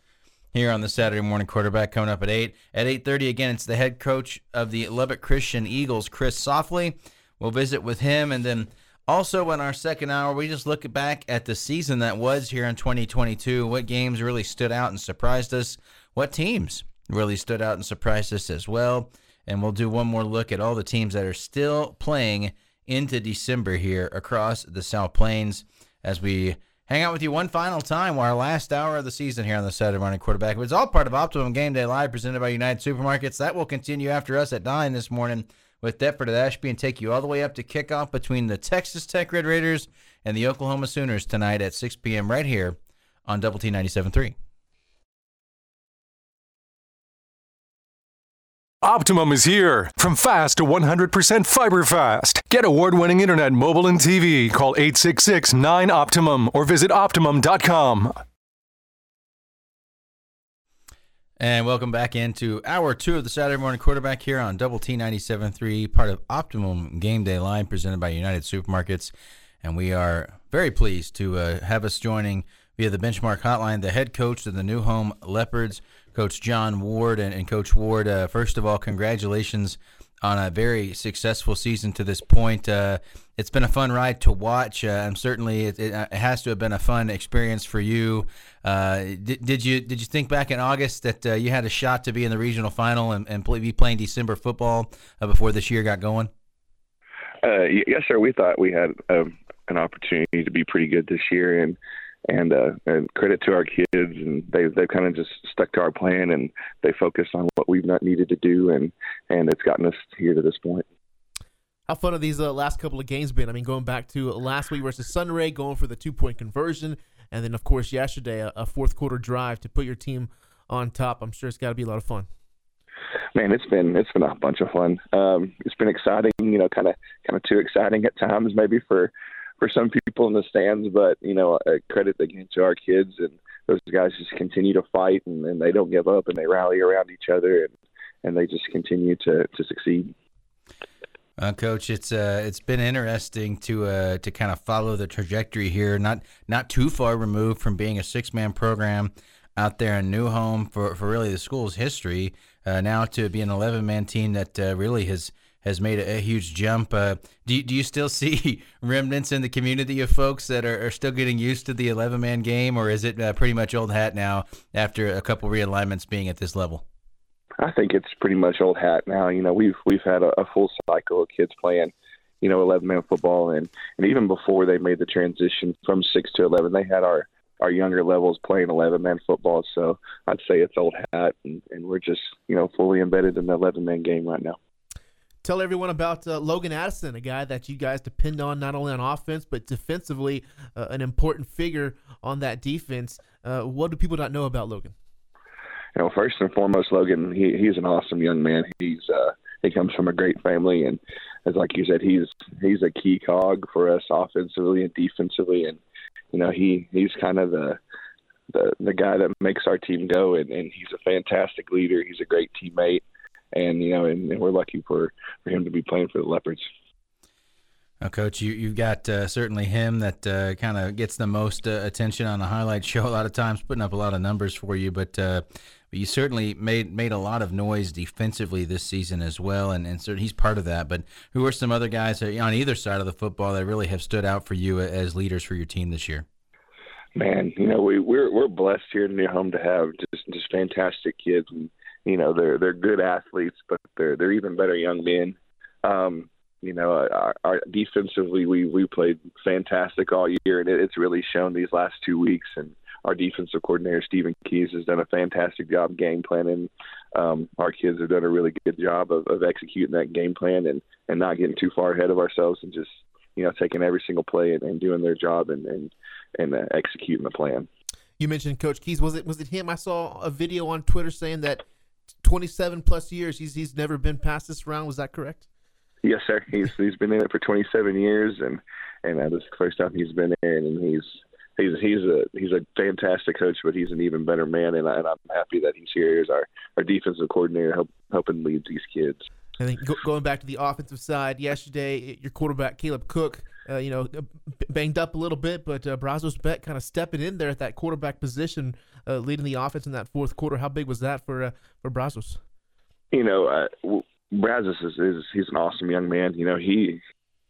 here on the Saturday morning quarterback coming up at 8. At 8.30, again, it's the head coach of the Lubbock Christian Eagles, Chris Softly. We'll visit with him. And then also in our second hour, we just look back at the season that was here in 2022. What games really stood out and surprised us? What teams really stood out and surprised us as well? And we'll do one more look at all the teams that are still playing into December here across the South Plains as we hang out with you one final time our last hour of the season here on the Saturday morning quarterback. It's all part of Optimum Game Day Live presented by United Supermarkets. That will continue after us at 9 this morning with Deptford at Ashby and take you all the way up to kickoff between the Texas Tech Red Raiders and the Oklahoma Sooners tonight at 6 p.m. right here on Double T 97.3. Optimum is here. From fast to 100% fiber fast. Get award winning internet, mobile, and TV. Call 866 9 Optimum or visit Optimum.com. And welcome back into hour two of the Saturday morning quarterback here on Double T 97.3, part of Optimum Game Day Line presented by United Supermarkets. And we are very pleased to uh, have us joining via the benchmark hotline the head coach of the New Home Leopards, Coach John Ward. And, and Coach Ward, uh, first of all, congratulations on a very successful season to this point. Uh, it's been a fun ride to watch. Uh, and certainly, it, it, has to have been a fun experience for you. Uh, did, did, you did you think back in August that uh, you had a shot to be in the regional final and, and play, be playing December football uh, before this year got going? Uh, yes, sir. We thought we had um, an opportunity to be pretty good this year, and and, uh, and credit to our kids, and they've they've kind of just stuck to our plan, and they focused on what we've not needed to do, and and it's gotten us here to this point. How fun have these uh, last couple of games been? I mean, going back to last week versus Sunray, going for the two point conversion, and then of course yesterday a, a fourth quarter drive to put your team on top. I'm sure it's got to be a lot of fun. Man, it's been it's been a bunch of fun. Um, it's been exciting, you know, kind of kind of too exciting at times, maybe for for some people in the stands. But you know, a credit again to our kids and those guys just continue to fight and, and they don't give up and they rally around each other and and they just continue to to succeed. Uh, Coach, it's uh, it's been interesting to uh, to kind of follow the trajectory here. Not not too far removed from being a six man program out there in New Home for, for really the school's history. Uh, now to be an eleven man team that uh, really has has made a, a huge jump. Uh, do do you still see remnants in the community of folks that are, are still getting used to the eleven man game, or is it pretty much old hat now after a couple realignments being at this level? I think it's pretty much old hat now. You know, we've we've had a, a full cycle of kids playing, you know, eleven man football, and and even before they made the transition from six to eleven, they had our our younger levels playing eleven man football. So I'd say it's old hat, and, and we're just you know fully embedded in the eleven man game right now. Tell everyone about uh, Logan Addison, a guy that you guys depend on not only on offense but defensively, uh, an important figure on that defense. Uh, what do people not know about Logan? you know, first and foremost, Logan, he he's an awesome young man. He's uh, he comes from a great family, and as like you said, he's he's a key cog for us offensively and defensively, and you know he he's kind of the the the guy that makes our team go, and, and he's a fantastic leader. He's a great teammate, and you know, and, and we're lucky for for him to be playing for the Leopards. Well, Coach, you you've got uh, certainly him that uh, kind of gets the most uh, attention on the highlight show. A lot of times, putting up a lot of numbers for you, but uh, but you certainly made made a lot of noise defensively this season as well, and and so he's part of that. But who are some other guys on either side of the football that really have stood out for you as leaders for your team this year? Man, you know we we're we're blessed here in New Home to have just just fantastic kids, and you know they're they're good athletes, but they're they're even better young men. Um, you know, our, our defensively we we played fantastic all year, and it, it's really shown these last two weeks. And our defensive coordinator Stephen Keys has done a fantastic job game planning. Um, our kids have done a really good job of, of executing that game plan and and not getting too far ahead of ourselves and just you know taking every single play and, and doing their job and and and uh, executing the plan. You mentioned Coach Keys. Was it was it him? I saw a video on Twitter saying that 27 plus years he's he's never been past this round. Was that correct? Yes, sir. He's he's been in it for 27 years, and and uh, this is the first time he's been in, and he's he's he's a he's a fantastic coach, but he's an even better man, and, I, and I'm happy that he's here as our our defensive coordinator, help, helping lead these kids. I think go, going back to the offensive side, yesterday your quarterback Caleb Cook, uh, you know, banged up a little bit, but uh, Brazos Beck kind of stepping in there at that quarterback position, uh, leading the offense in that fourth quarter. How big was that for uh, for Brazos? You know, uh, Brazos is, is he's an awesome young man. You know, he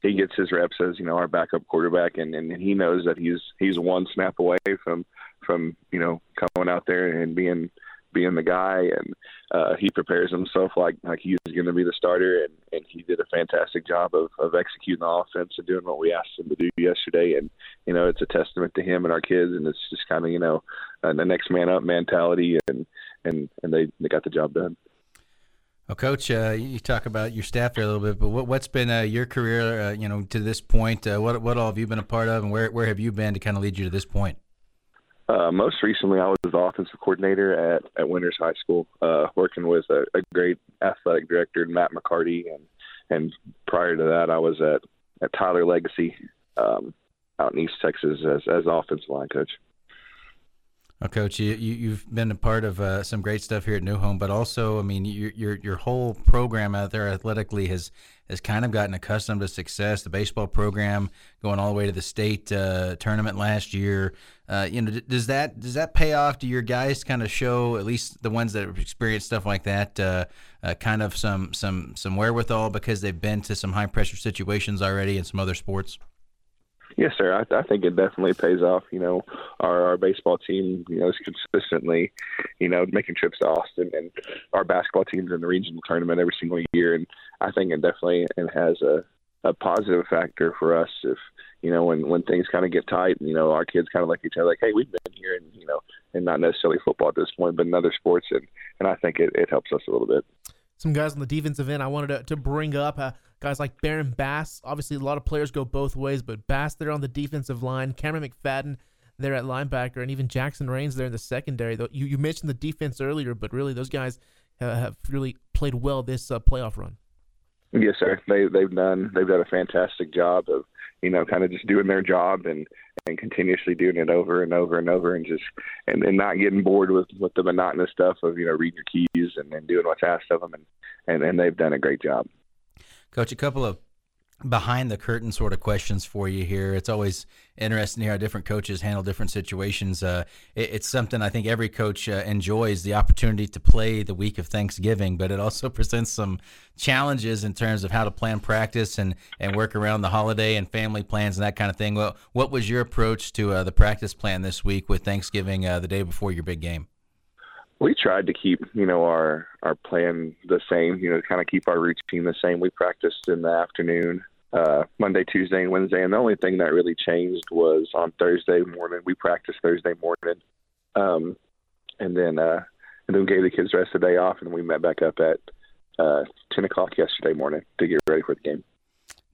he gets his reps as you know our backup quarterback, and, and he knows that he's he's one snap away from from you know coming out there and being being the guy, and uh, he prepares himself like like he's going to be the starter, and and he did a fantastic job of of executing the offense and doing what we asked him to do yesterday, and you know it's a testament to him and our kids, and it's just kind of you know uh, the next man up mentality, and and and they they got the job done. Well, Coach, uh, you talk about your staff there a little bit, but what, has been uh, your career, uh, you know, to this point? Uh, what what all have you been a part of, and where where have you been to kind of lead you to this point? Uh, most recently, I was the offensive coordinator at, at Winters High School, uh, working with a, a great athletic director, Matt McCarty, and and prior to that, I was at at Tyler Legacy um, out in East Texas as as offensive line coach. Well, Coach, you, you have been a part of uh, some great stuff here at New Home, but also, I mean, your your your whole program out there athletically has has kind of gotten accustomed to success. The baseball program going all the way to the state uh, tournament last year. Uh, you know, does that does that pay off? Do your guys kind of show at least the ones that have experienced stuff like that, uh, uh, kind of some some some wherewithal because they've been to some high pressure situations already in some other sports? Yes, sir. I, I think it definitely pays off. You know, our, our baseball team, you know, is consistently, you know, making trips to Austin, and our basketball team's in the regional tournament every single year. And I think it definitely and has a a positive factor for us if you know when when things kind of get tight you know our kids kind of like each other like hey we've been here and you know and not necessarily football at this point but in other sports and and I think it, it helps us a little bit some guys on the defensive end I wanted to, to bring up uh, guys like Baron Bass. Obviously, a lot of players go both ways, but Bass there on the defensive line, Cameron McFadden there at linebacker, and even Jackson Rains there in the secondary. Though you, you mentioned the defense earlier, but really those guys have, have really played well this uh, playoff run. Yes, sir. They they've done they've done a fantastic job of you know kind of just doing their job and and continuously doing it over and over and over and just and, and not getting bored with with the monotonous stuff of you know reading your keys and, and doing what's asked of them and and and they've done a great job. Coach, a couple of behind the curtain sort of questions for you here. It's always interesting to hear how different coaches handle different situations. Uh, it, it's something I think every coach uh, enjoys the opportunity to play the week of Thanksgiving, but it also presents some challenges in terms of how to plan practice and, and work around the holiday and family plans and that kind of thing. Well, what was your approach to uh, the practice plan this week with Thanksgiving uh, the day before your big game? We tried to keep you know our our plan the same you know kind of keep our routine the same. We practiced in the afternoon uh monday tuesday and wednesday and the only thing that really changed was on thursday morning we practiced thursday morning um and then uh and then gave the kids the rest of the day off and we met back up at uh ten o'clock yesterday morning to get ready for the game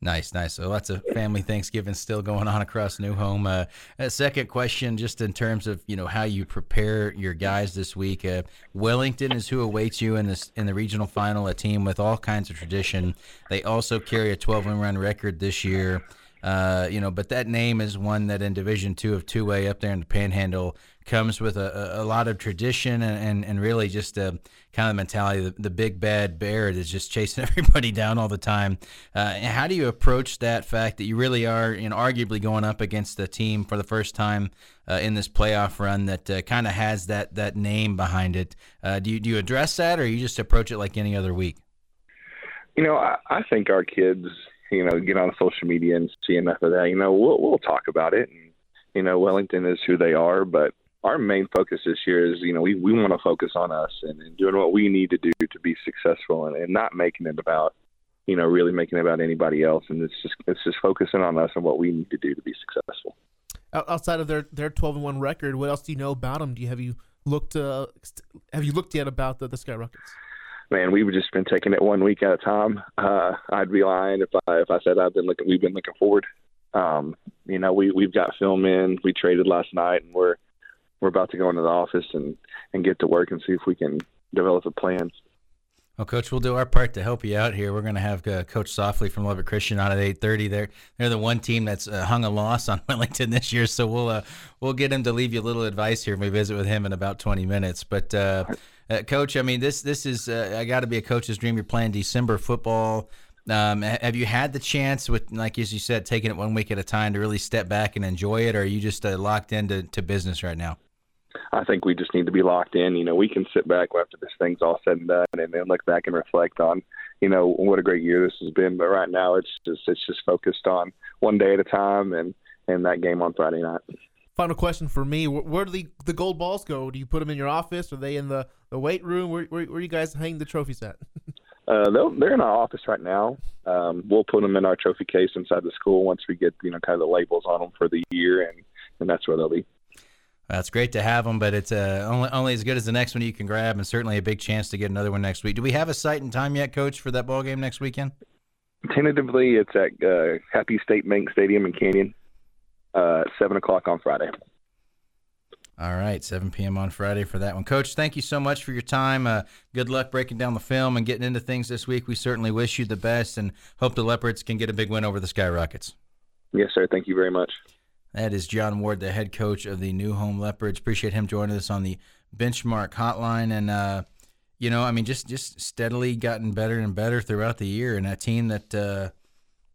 Nice, nice. So lots of family Thanksgiving still going on across New Home. Uh, a second question, just in terms of you know how you prepare your guys this week. Uh, Wellington is who awaits you in this in the regional final. A team with all kinds of tradition. They also carry a 12 win run record this year. Uh, you know, but that name is one that in Division Two of two A up there in the Panhandle comes with a, a lot of tradition and, and, and really just a kind of mentality the, the big bad bear that's just chasing everybody down all the time. Uh, how do you approach that fact that you really are, you know, arguably going up against a team for the first time uh, in this playoff run that uh, kind of has that that name behind it? Uh, do you do you address that, or you just approach it like any other week? You know, I, I think our kids you know, get on social media and see enough of that, you know, we'll we'll talk about it. And you know, Wellington is who they are, but our main focus this year is, you know, we we want to focus on us and, and doing what we need to do to be successful, and, and not making it about, you know, really making it about anybody else. And it's just it's just focusing on us and what we need to do to be successful. Outside of their their twelve and one record, what else do you know about them? Do you have you looked uh, have you looked yet about the, the Skyrockets? Man, we've just been taking it one week at a time. Uh, I'd be lying if I if I said I've been looking. We've been looking forward. Um, you know, we we've got film in. We traded last night, and we're we're about to go into the office and and get to work and see if we can develop a plan. Well, Coach, we'll do our part to help you out here. We're going to have uh, Coach Softly from Lubbock Christian on at eight thirty. They're they're the one team that's uh, hung a loss on Wellington this year, so we'll uh, we'll get him to leave you a little advice here. We visit with him in about twenty minutes, but. Uh, coach, I mean, this this is uh, I got to be a coach's dream. You're playing December football. Um, have you had the chance with, like as you said, taking it one week at a time to really step back and enjoy it, or are you just uh, locked into to business right now? I think we just need to be locked in. You know, we can sit back after this thing's all said and done, and then look back and reflect on, you know, what a great year this has been. But right now, it's just it's just focused on one day at a time, and and that game on Friday night. Final question for me: Where, where do the, the gold balls go? Do you put them in your office? Are they in the, the weight room? Where, where where you guys hang the trophies at? Uh, they're, they're in our office right now. Um, we'll put them in our trophy case inside the school once we get you know kind of the labels on them for the year, and and that's where they'll be. That's great to have them, but it's uh, only only as good as the next one you can grab, and certainly a big chance to get another one next week. Do we have a site and time yet, Coach, for that ball game next weekend? Tentatively, it's at uh, Happy State Bank Stadium in Canyon, uh, seven o'clock on Friday. All right, 7 p.m. on Friday for that one. Coach, thank you so much for your time. Uh, good luck breaking down the film and getting into things this week. We certainly wish you the best and hope the Leopards can get a big win over the Skyrockets. Yes, sir. Thank you very much. That is John Ward, the head coach of the New Home Leopards. Appreciate him joining us on the benchmark hotline. And, uh, you know, I mean, just, just steadily gotten better and better throughout the year. And a team that, uh,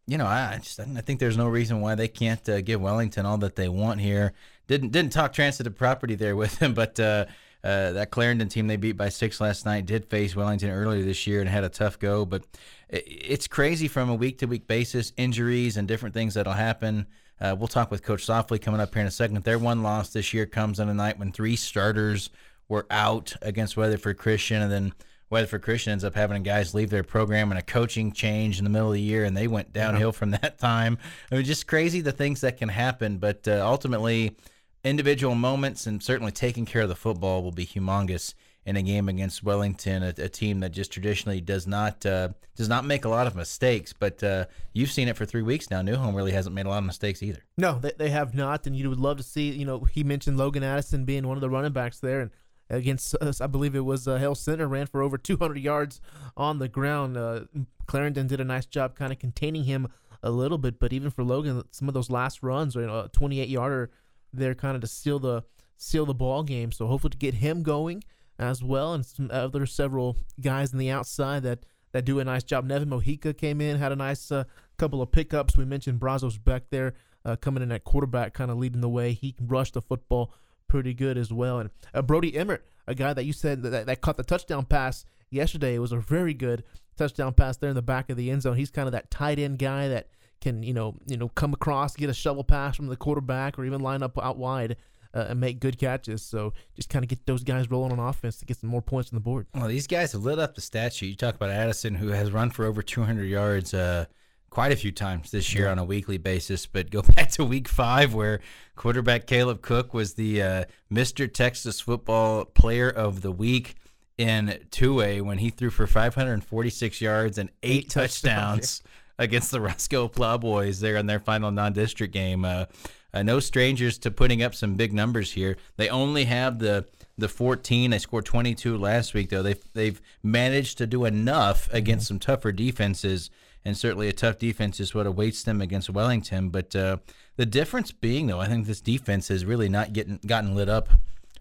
you know, I just I think there's no reason why they can't uh, give Wellington all that they want here. Didn't didn't talk transitive property there with him, but uh, uh, that Clarendon team they beat by six last night did face Wellington earlier this year and had a tough go. But it's crazy from a week to week basis, injuries and different things that'll happen. Uh, we'll talk with Coach Softly coming up here in a second. Their one loss this year comes on a night when three starters were out against Weatherford Christian, and then Weatherford Christian ends up having guys leave their program and a coaching change in the middle of the year, and they went downhill yeah. from that time. I mean, just crazy the things that can happen, but uh, ultimately, individual moments and certainly taking care of the football will be humongous in a game against Wellington, a, a team that just traditionally does not uh, does not make a lot of mistakes. But uh, you've seen it for three weeks now. New Home really hasn't made a lot of mistakes either. No, they, they have not, and you would love to see. You know, he mentioned Logan Addison being one of the running backs there, and against us. I believe it was uh, Hale Center, ran for over 200 yards on the ground. Uh, Clarendon did a nice job kind of containing him a little bit, but even for Logan, some of those last runs, you know, a 28 yarder there kind of to seal the seal the ball game. So hopefully to get him going as well, and some other several guys on the outside that that do a nice job. Nevin Mojica came in, had a nice uh, couple of pickups. We mentioned Brazos back there uh, coming in at quarterback, kind of leading the way. He rushed the football pretty good as well. And uh, Brody Emmert, a guy that you said that, that caught the touchdown pass yesterday, was a very good touchdown pass there in the back of the end zone. He's kind of that tight end guy that can you know you know come across, get a shovel pass from the quarterback, or even line up out wide. Uh, and make good catches. So just kind of get those guys rolling on offense to get some more points on the board. Well, these guys have lit up the stat sheet. You talk about Addison, who has run for over 200 yards. Uh, quite a few times this year on a weekly basis. But go back to week five, where quarterback Caleb Cook was the uh, Mr. Texas Football Player of the Week in 2A when he threw for 546 yards and eight, eight touchdowns, touchdowns against the Roscoe Plowboys there in their final non-district game. Uh, uh, no strangers to putting up some big numbers here. They only have the the 14. They scored 22 last week though. They've they've managed to do enough against mm-hmm. some tougher defenses and certainly a tough defense is what awaits them against Wellington. But uh, the difference being, though, I think this defense has really not getting gotten lit up.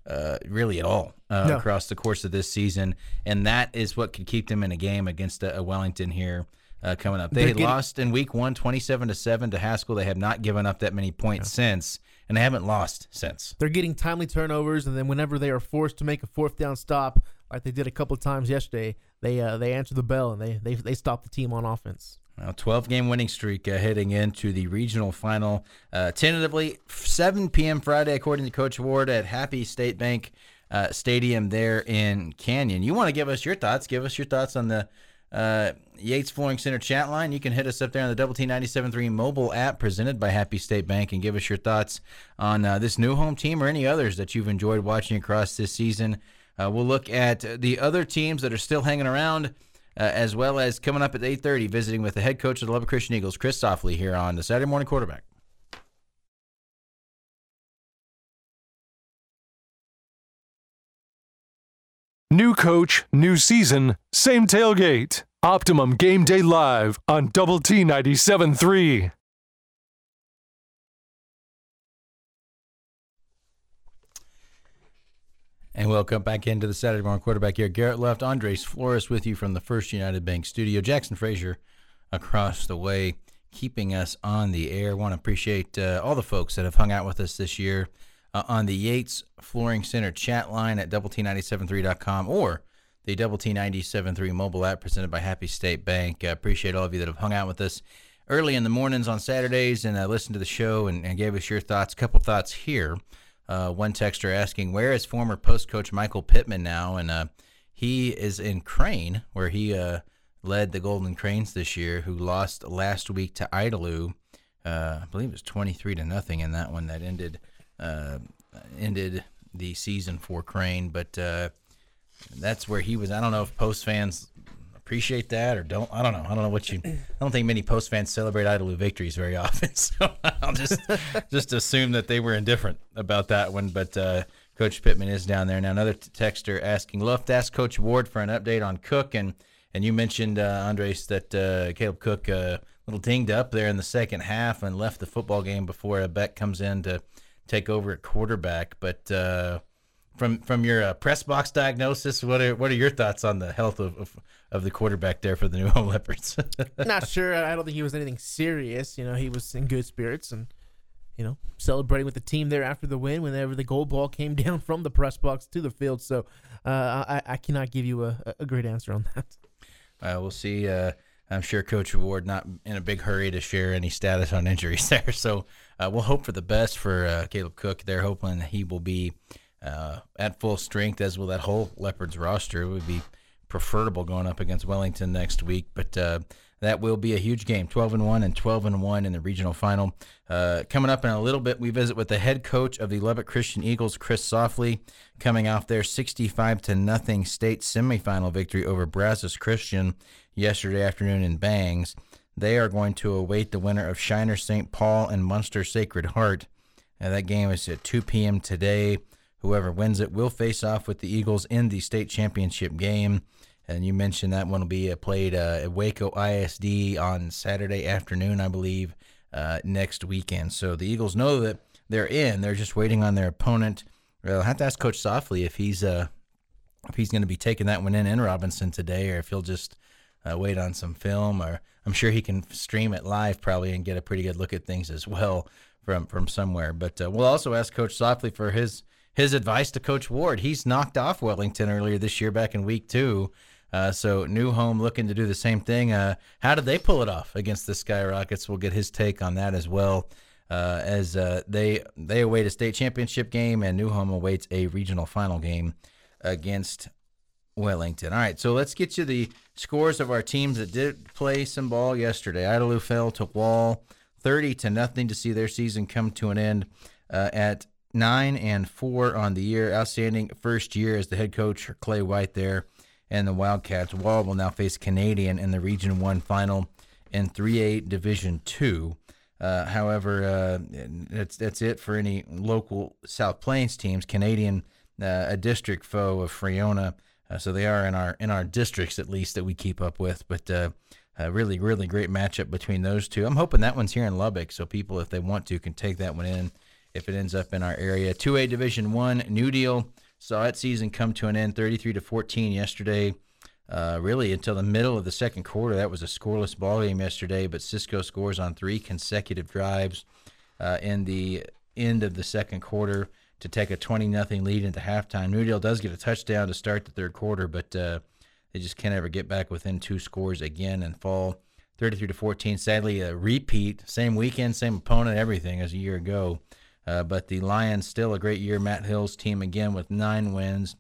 Uh, really at all uh, no. across the course of this season, and that is what could keep them in a game against a, a Wellington here uh, coming up. They getting, lost in week one, 27 to seven to Haskell. They have not given up that many points yeah. since, and they haven't lost since. They're getting timely turnovers, and then whenever they are forced to make a fourth down stop, like they did a couple times yesterday, they uh, they answer the bell and they they they stop the team on offense. Well, 12 game winning streak uh, heading into the regional final. Uh, tentatively, 7 p.m. Friday, according to Coach Ward at Happy State Bank uh, Stadium there in Canyon. You want to give us your thoughts? Give us your thoughts on the uh, Yates Flooring Center chat line. You can hit us up there on the Double T 97.3 mobile app presented by Happy State Bank and give us your thoughts on uh, this new home team or any others that you've enjoyed watching across this season. Uh, we'll look at the other teams that are still hanging around, uh, as well as coming up at 8:30, visiting with the head coach of the Lubbock Christian Eagles, Chris Softly, here on the Saturday Morning Quarterback. New coach, new season, same tailgate. Optimum Game Day Live on Double T 97.3. And welcome back into the Saturday morning quarterback here. Garrett Luft Andres Flores with you from the First United Bank studio. Jackson Frazier across the way, keeping us on the air. Want to appreciate uh, all the folks that have hung out with us this year uh, on the Yates Flooring Center chat line at double T973.com or the Double T 97.3 mobile app presented by Happy State Bank. Uh, appreciate all of you that have hung out with us early in the mornings on Saturdays and uh, listen to the show and, and gave us your thoughts. A couple thoughts here. Uh, one texter asking, Where is former post coach Michael Pittman now? And uh, he is in Crane, where he uh, led the Golden Cranes this year, who lost last week to Idalou. Uh, I believe it was 23 to nothing in that one that ended uh, ended the season for Crane. But that's where he was. I don't know if post fans appreciate that or don't. I don't know. I don't know what you. I don't think many post fans celebrate Idalou victories very often. So I'll just just assume that they were indifferent about that one. But uh, Coach Pittman is down there now. Another texter asking, love to ask Coach Ward for an update on Cook and and you mentioned uh, Andres that uh, Caleb Cook uh, a little dinged up there in the second half and left the football game before Beck comes in to take over at quarterback. But uh, from from your uh, press box diagnosis, what are what are your thoughts on the health of, of, of the quarterback there for the New Home Leopards? Not sure. I don't think he was anything serious. You know, he was in good spirits and you know celebrating with the team there after the win. Whenever the gold ball came down from the press box to the field, so uh, I, I cannot give you a, a great answer on that. Uh, we'll see. Uh, I'm sure Coach Ward not in a big hurry to share any status on injuries there, so uh, we'll hope for the best for uh, Caleb Cook. They're hoping he will be uh, at full strength, as will that whole Leopards roster. It would be preferable going up against Wellington next week, but uh, that will be a huge game 12 and 1 and 12 and 1 in the regional final. Uh, coming up in a little bit, we visit with the head coach of the Lubbock Christian Eagles, Chris Softley, coming off their 65 to nothing state semifinal victory over Brazos Christian yesterday afternoon in Bangs. They are going to await the winner of Shiner St. Paul and Muenster Sacred Heart. Uh, that game is at 2 p.m. today. Whoever wins it will face off with the Eagles in the state championship game. And you mentioned that one will be uh, played uh, at Waco ISD on Saturday afternoon, I believe, uh, next weekend. So the Eagles know that they're in. They're just waiting on their opponent. I'll have to ask Coach Softley if he's uh, if he's going to be taking that one in in Robinson today, or if he'll just uh, wait on some film. Or I'm sure he can stream it live probably and get a pretty good look at things as well from from somewhere. But uh, we'll also ask Coach Softley for his his advice to Coach Ward. He's knocked off Wellington earlier this year, back in week two. Uh, so New Home looking to do the same thing. Uh, how did they pull it off against the Skyrockets? We'll get his take on that as well. Uh, as uh, they they await a state championship game, and New Home awaits a regional final game against Wellington. All right, so let's get you the scores of our teams that did play some ball yesterday. Idalou fell to Wall, thirty to nothing, to see their season come to an end uh, at nine and four on the year. Outstanding first year as the head coach Clay White there, and the Wildcats. Wall will now face Canadian in the Region One final in 3A Division Two. Uh, however, uh, that's that's it for any local South Plains teams. Canadian, uh, a district foe of Friona, uh, so they are in our in our districts at least that we keep up with. But uh, a really really great matchup between those two. I'm hoping that one's here in Lubbock, so people if they want to can take that one in if it ends up in our area. 2A Division 1 New Deal saw its season come to an end 33 to 14 yesterday. Uh, really until the middle of the second quarter. That was a scoreless ball game yesterday, but Cisco scores on three consecutive drives uh, in the end of the second quarter to take a 20 nothing lead into halftime. New Deal does get a touchdown to start the third quarter, but uh, they just can't ever get back within two scores again and fall 33 to 14. Sadly, a repeat, same weekend, same opponent, everything as a year ago. Uh, but the Lions still a great year. Matt Hill's team again with nine wins.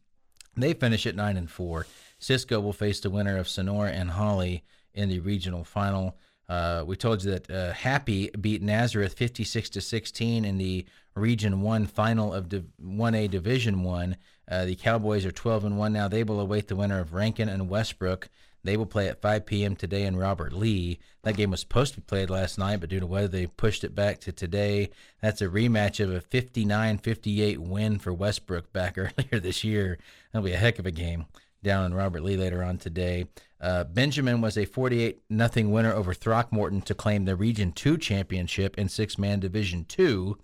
They finish at nine and four. Cisco will face the winner of Sonora and Hawley in the regional final. Uh, we told you that uh, Happy beat Nazareth 56 to 16 in the Region One final of One A Division One. Uh, the Cowboys are 12 and one now. They will await the winner of Rankin and Westbrook. They will play at 5 p.m. today in Robert Lee. That game was supposed to be played last night, but due to weather, they pushed it back to today. That's a rematch of a 59 58 win for Westbrook back earlier this year. That'll be a heck of a game down in Robert Lee later on today. Uh, Benjamin was a 48 0 winner over Throckmorton to claim the Region 2 championship in six man Division 2.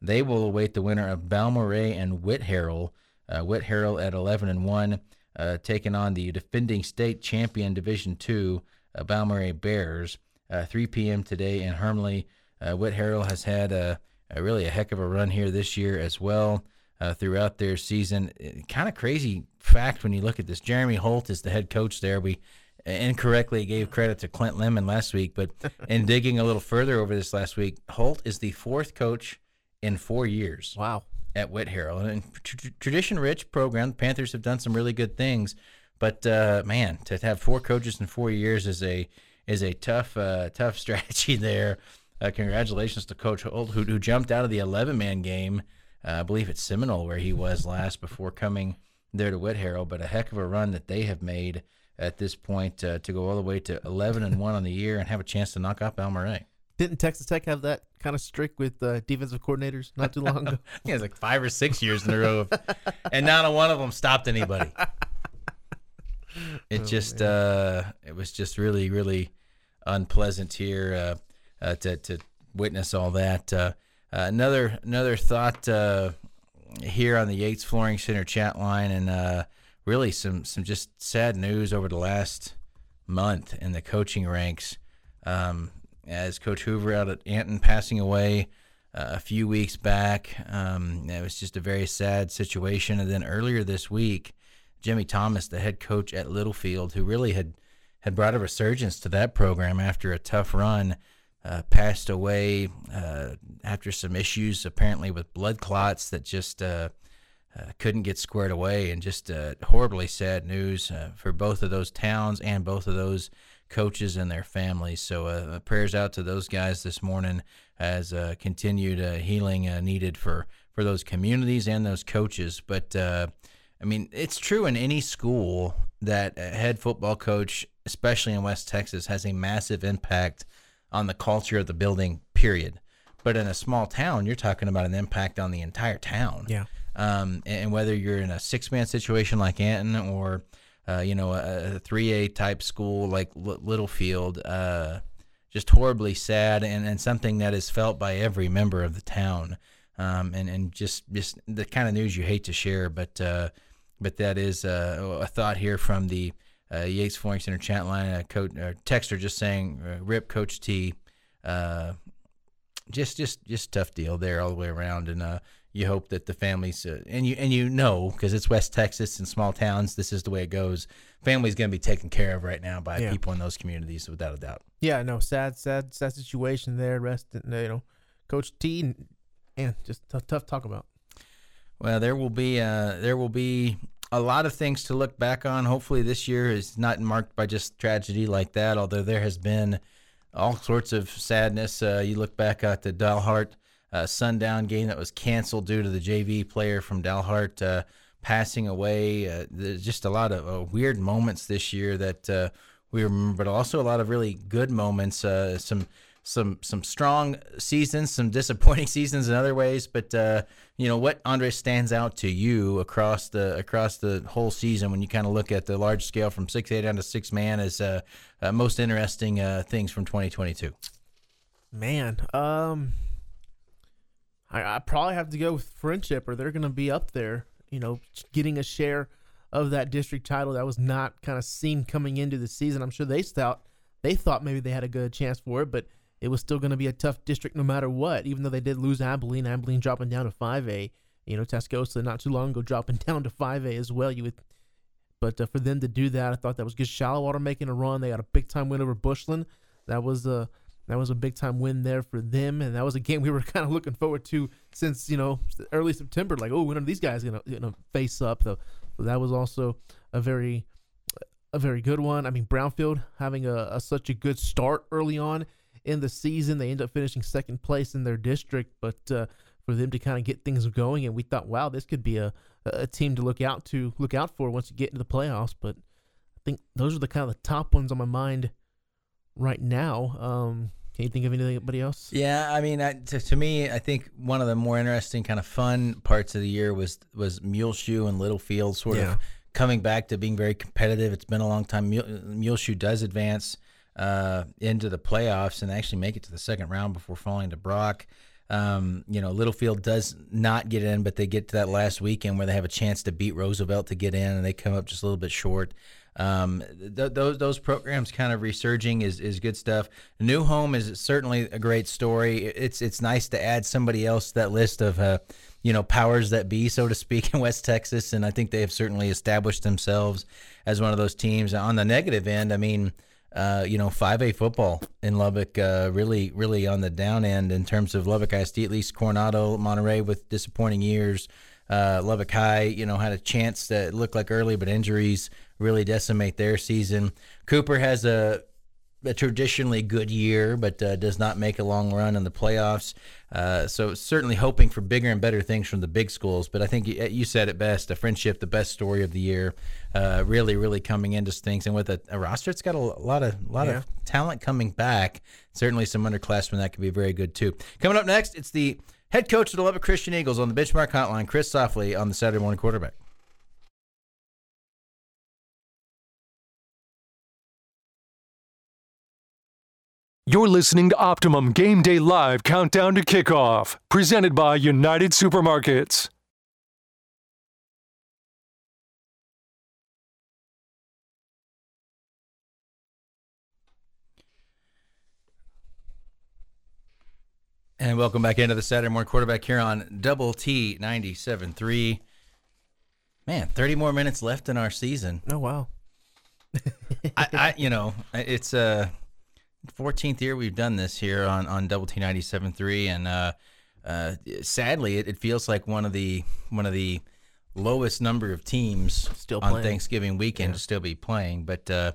They will await the winner of Balmorhea and Whitharral. Uh, Whitharral at 11 and 1 uh, taking on the defending state champion Division Two uh, Balmorhea Bears. Uh, 3 p.m. today in Hermleigh. Uh, Whitharral has had a, a, really a heck of a run here this year as well uh, throughout their season. Kind of crazy fact when you look at this. Jeremy Holt is the head coach there. We incorrectly gave credit to Clint Lemon last week, but in digging a little further over this last week, Holt is the fourth coach in four years Wow. At Whitharral. And tr- tradition rich program. The Panthers have done some really good things, but uh, man, to have four coaches in four years is a is a tough uh, tough strategy there. Uh, congratulations to Coach Holt, who, who jumped out of the 11 man game. Uh, I believe it's Seminole where he was last before coming there to Whitharral. But a heck of a run that they have made at this point uh, to go all the way to 11 and one on the year and have a chance to knock off Balmorhea. Didn't Texas Tech have that kind of streak with uh, defensive coordinators not too long ago? Yeah, it's like five or six years in a row, of, and not a one of them stopped anybody. It just, uh, it was just really, really unpleasant here uh, uh, to to witness all that. Uh, uh, another another thought uh, here on the Yates Flooring Center chat line, and uh, really some some just sad news over the last month in the coaching ranks. Um, as Coach Hoover out at Anton passing away uh, a few weeks back, um, it was just a very sad situation. And then earlier this week, Jimmy Thomas, the head coach at Littlefield, who really had had brought a resurgence to that program after a tough run, uh, passed away uh, after some issues apparently with blood clots that just uh, uh, couldn't get squared away, and just uh, horribly sad news for both of those towns and both of those coaches and their families. So uh, prayers out to those guys this morning as uh, continued uh, healing uh, needed for for those communities and those coaches. But uh, I mean, it's true in any school that a head football coach, especially in West Texas, has a massive impact on the culture of the building. Period. But in a small town, you're talking about an impact on the entire town. Yeah. Um, and whether you're in a six man situation like Anton or uh, you know, a A type school like L- Littlefield, uh, just horribly sad and, and something that is felt by every member of the town. Um, and, and just, just the kind of news you hate to share, but, uh, but that is uh, a thought here from the uh, Yates Flooring Center chat line. A coach, texter just saying, "Rip, Coach T." Uh, just, just, just tough deal there all the way around, and uh, you hope that the families uh, and you and you know because it's West Texas and small towns, this is the way it goes. Family's going to be taken care of right now by Yeah. people in those communities, without a doubt. Yeah, no, sad, sad, sad situation there. Rest, you know, Coach T, and just tough, tough talk about. Well, there will be uh, there will be a lot of things to look back on. Hopefully, this year is not marked by just tragedy like that. Although there has been all sorts of sadness. Uh, you look back at the Dalhart uh, Sundown game that was canceled due to the JV player from Dalhart uh, passing away. Uh, there's just a lot of uh, weird moments this year that uh, we remember, but also a lot of really good moments. Uh, some some some strong seasons, some disappointing seasons in other ways. But you know what, Andre stands out to you across the across the whole season when you kind of look at the large scale from six A down to six man as most interesting things from 2022. Man, um, I, I probably have to go with Frenship, or they're going to be up there. You know, getting a share of that district title that was not kind of seen coming into the season. I'm sure they thought they thought maybe they had a good chance for it, but it was still going to be a tough district no matter what. Even though they did lose Abilene, Abilene dropping down to 5A. You know, Tascosa not too long ago dropping down to 5A as well. You would but uh, for them to do that, I thought that was good. Shallowater making a run. They got a big time win over Bushland. That was a that was a big time win there for them, and that was a game we were kind of looking forward to since you know early September. Like, oh, when are these guys gonna know face up? Though, so that was also a very a very good one. I mean, Brownfield having a, a such a good start early on in the season. They end up finishing second place in their district, but uh, for them to kind of get things going, and we thought, wow, this could be a a team to look out to look out for once you get into the playoffs. But I think those are the kind of the top ones on my mind right now. Um, can you think of anybody else? Yeah, I mean, I, to, to me, I think one of the more interesting, kind of fun parts of the year was was Muleshoe and Littlefield sort Yeah. of coming back to being very competitive. It's been a long time. Mule, Muleshoe does advance uh, into the playoffs and actually make it to the second round before falling to Brock. Um, you know, Littlefield does not get in, but they get to that last weekend where they have a chance to beat Roosevelt to get in, and they come up just a little bit short. Um, th- those those programs kind of resurging is, is good stuff. New Home is certainly a great story. It's it's nice to add somebody else to that list of uh, you know powers that be, so to speak, in West Texas, and I think they have certainly established themselves as one of those teams. On the negative end, I mean. Uh, you know, 5A football in Lubbock, uh, really, really on the down end in terms of Lubbock ISD, at least Coronado, Monterey with disappointing years. Uh, Lubbock High, you know, had a chance that looked like early, but injuries really decimate their season. Cooper has a, a traditionally good year, but uh, does not make a long run in the playoffs. Uh, so certainly hoping for bigger and better things from the big schools. But I think you, you said it best: a Frenship, the best story of the year. Uh, really, really coming into things, and with a, a roster, it's got a, a lot of a lot Yeah. of talent coming back. Certainly, some underclassmen that could be very good too. Coming up next, it's the head coach of the Lubbock Christian Eagles on the Benchmark Hotline, Chris Softley, on the Saturday Morning Quarterback. You're listening to Optimum Game Day Live Countdown to Kickoff, presented by United Supermarkets. And welcome back into the Saturday morning quarterback here on Double T 97.3. Man, 30 more minutes left in our season. Oh wow. I, I you know, it's uh 14th year we've done this here on on Double T 97.3 and uh uh sadly it, it feels like one of the one of the lowest number of teams Still on playing. Thanksgiving weekend to still be playing, but uh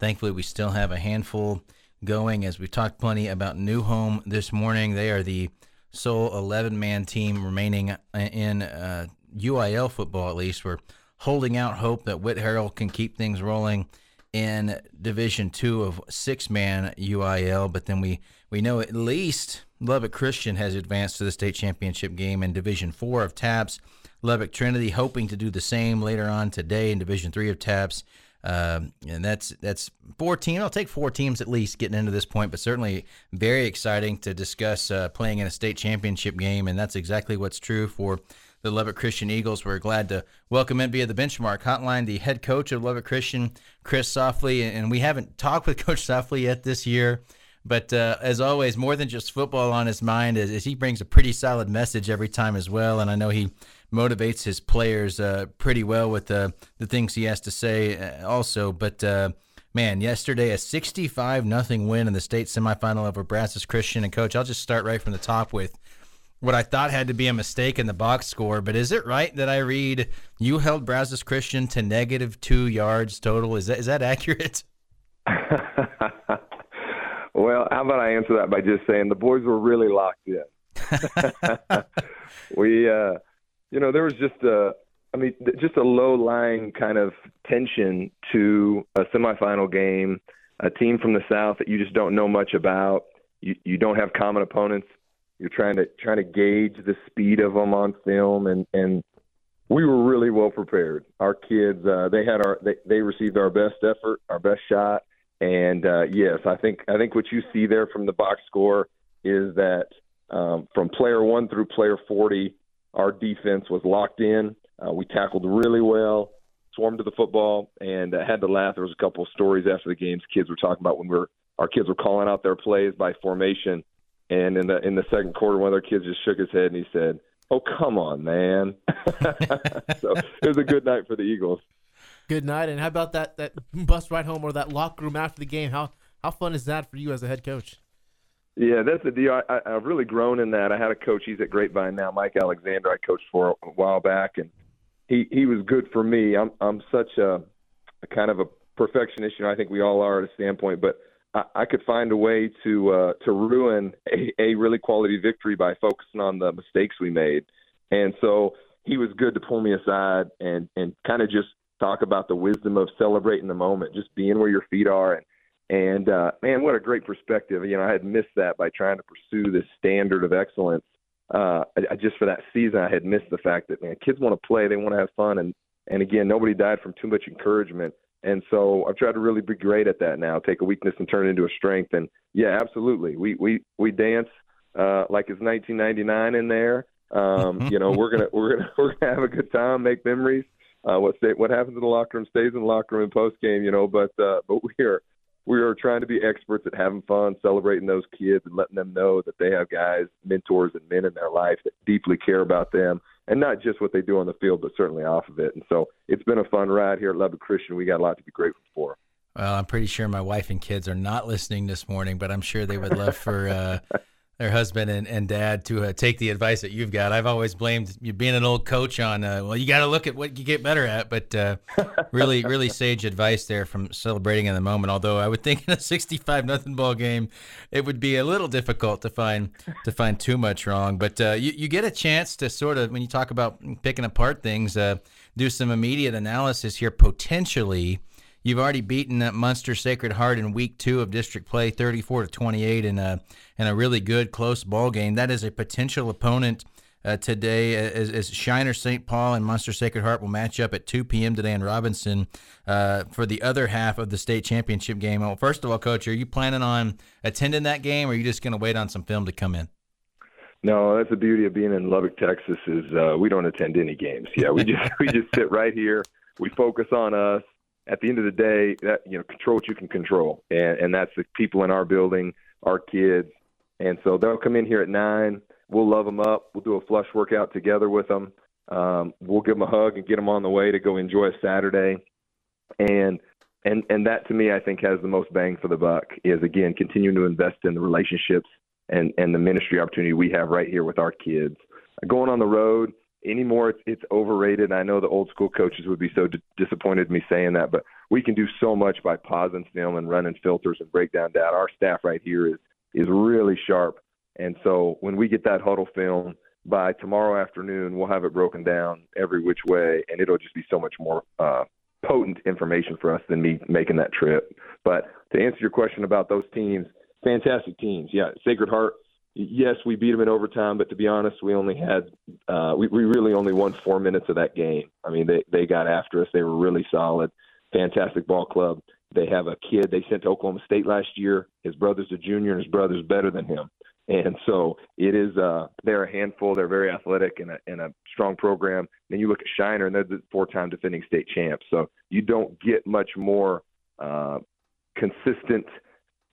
thankfully we still have a handful going as we've talked plenty about New Home this morning. They are the sole 11 man team remaining in uh, UIL football, at least. We're holding out hope that Whitharral can keep things rolling in Division Two of six man UIL, but then we, we know at least Lubbock Christian has advanced to the state championship game in Division Four of TAPPS. Lubbock Trinity hoping to do the same later on today in Division Three of TAPPS. Um, and that's that's four teams. I'll take four teams at least getting into this point, but certainly very exciting to discuss uh, playing in a state championship game, and that's exactly what's true for the Lubbock Christian Eagles. We're glad to welcome in via the benchmark hotline the head coach of Lubbock Christian, Chris Softley, and we haven't talked with Coach Softley yet this year. But uh, as always, more than just football on his mind, as, as he brings a pretty solid message every time as well. And I know he motivates his players uh, pretty well with the the things he has to say uh, also. But uh, man, yesterday a 65 nothing win in the state semifinal over Brazos Christian. And coach, I'll just start right from the top with what I thought had to be a mistake in the box score. But is it right that I read you held Brazos Christian to negative two yards total? Is that is that accurate? well, how about I answer that by just saying the boys were really locked in. we, uh, you know, there was just a, I mean, just a low lying kind of tension to a semifinal game, a team from the South that you just don't know much about. You, you don't have common opponents. You're trying to trying to gauge the speed of them on film, and and we were really well prepared. Our kids, uh, they had our they, they received our best effort, our best shot, and uh, yes, I think I think what you see there from the box score is that um, from player one through player 40, our defense was locked in. Uh, we tackled really well, swarmed to the football, and uh, had to laugh. There was a couple of stories after the games kids were talking about when we were our kids were calling out their plays by formation, and in the in the second quarter, one of their kids just shook his head and he said, "Oh come on, man!" so it was a good night for the Eagles. Good night. And how about that that bus ride home or that locker room after the game? How how fun is that for you as a head coach? Yeah, that's the deal. I, I've really grown in that. I had a coach. He's at Grapevine now, Mike Alexander. I coached for a while back, and he he was good for me. I'm I'm such a, a kind of a perfectionist. You know, I think we all are at a standpoint, but I, I could find a way to uh, to ruin a, a really quality victory by focusing on the mistakes we made. And so he was good to pull me aside and and kind of just talk about the wisdom of celebrating the moment, just being where your feet are, and and uh, man, what a great perspective! You know, I had missed that by trying to pursue this standard of excellence. Uh, I, I just for that season, I had missed the fact that man, kids want to play, they want to have fun, and and again, nobody died from too much encouragement. And so I've tried to really be great at that now. Take a weakness and turn it into a strength. And yeah, absolutely, we we we dance uh, like it's 1999 in there. Um, you know, we're gonna we're gonna we're gonna have a good time, make memories, uh, what stay, what happens in the locker room stays in the locker room in post game, you know. But uh, but we are we are trying to be experts at having fun, celebrating those kids, and letting them know that they have guys, mentors, and men in their life that deeply care about them, and not just what they do on the field, but certainly off of it. And so it's been a fun ride here at Lubbock Christian. We got a lot to be grateful for. Well, I'm pretty sure my wife and kids are not listening this morning, but I'm sure they would love for uh, their husband and, and dad to uh, take the advice that you've got. I've always blamed you being an old coach on, uh, well, you got to look at what you get better at, but uh, really, really sage advice there from celebrating in the moment. Although I would think in a 65 nothing ball game, it would be a little difficult to find to find too much wrong. But uh, you, you get a chance to sort of, when you talk about picking apart things, uh, do some immediate analysis here potentially You've already beaten that Muenster Sacred Heart in week two of district play, 34 to 28, in a in a really good close ball game. That is a potential opponent uh, today. As, as Shiner St. Paul and Muenster Sacred Heart will match up at 2 p.m. today in Robinson uh, for the other half of the state championship game. Well, first of all, Coach, are you planning on attending that game, or are you just going to wait on some film to come in? No, that's the beauty of being in Lubbock, Texas. Is uh, we don't attend any games. Yeah, we just we just sit right here. We focus on us at the end of the day, that you know, control what you can control, and and that's the people in our building, our kids, and so they'll come in here at nine. We'll love them up. We'll do a flush workout together with them. Um, we'll give them a hug and get them on the way to go enjoy a Saturday, and and and that to me, I think has the most bang for the buck. Is again continuing to invest in the relationships and and the ministry opportunity we have right here with our kids. Going on the road, anymore it's, it's overrated. I know the old school coaches would be so d- disappointed in me saying that, but we can do so much by pausing film and running filters and break down data. Our staff right here is is really sharp, and so when we get that huddle film by tomorrow afternoon, we'll have it broken down every which way, and it'll just be so much more uh, potent information for us than me making that trip. But to answer your question about those teams, fantastic teams. Yeah, Sacred Heart yes, we beat them in overtime, but to be honest, we only had uh, we, we really only won four minutes of that game. I mean, they they got after us. They were really solid, fantastic ball club. They have a kid they sent to Oklahoma State last year. His brother's a junior, and his brother's better than him. And so it is. Uh, they're a handful. They're very athletic and a, and a strong program. Then you look at Shiner, and they're the four-time defending state champs. So you don't get much more uh, consistent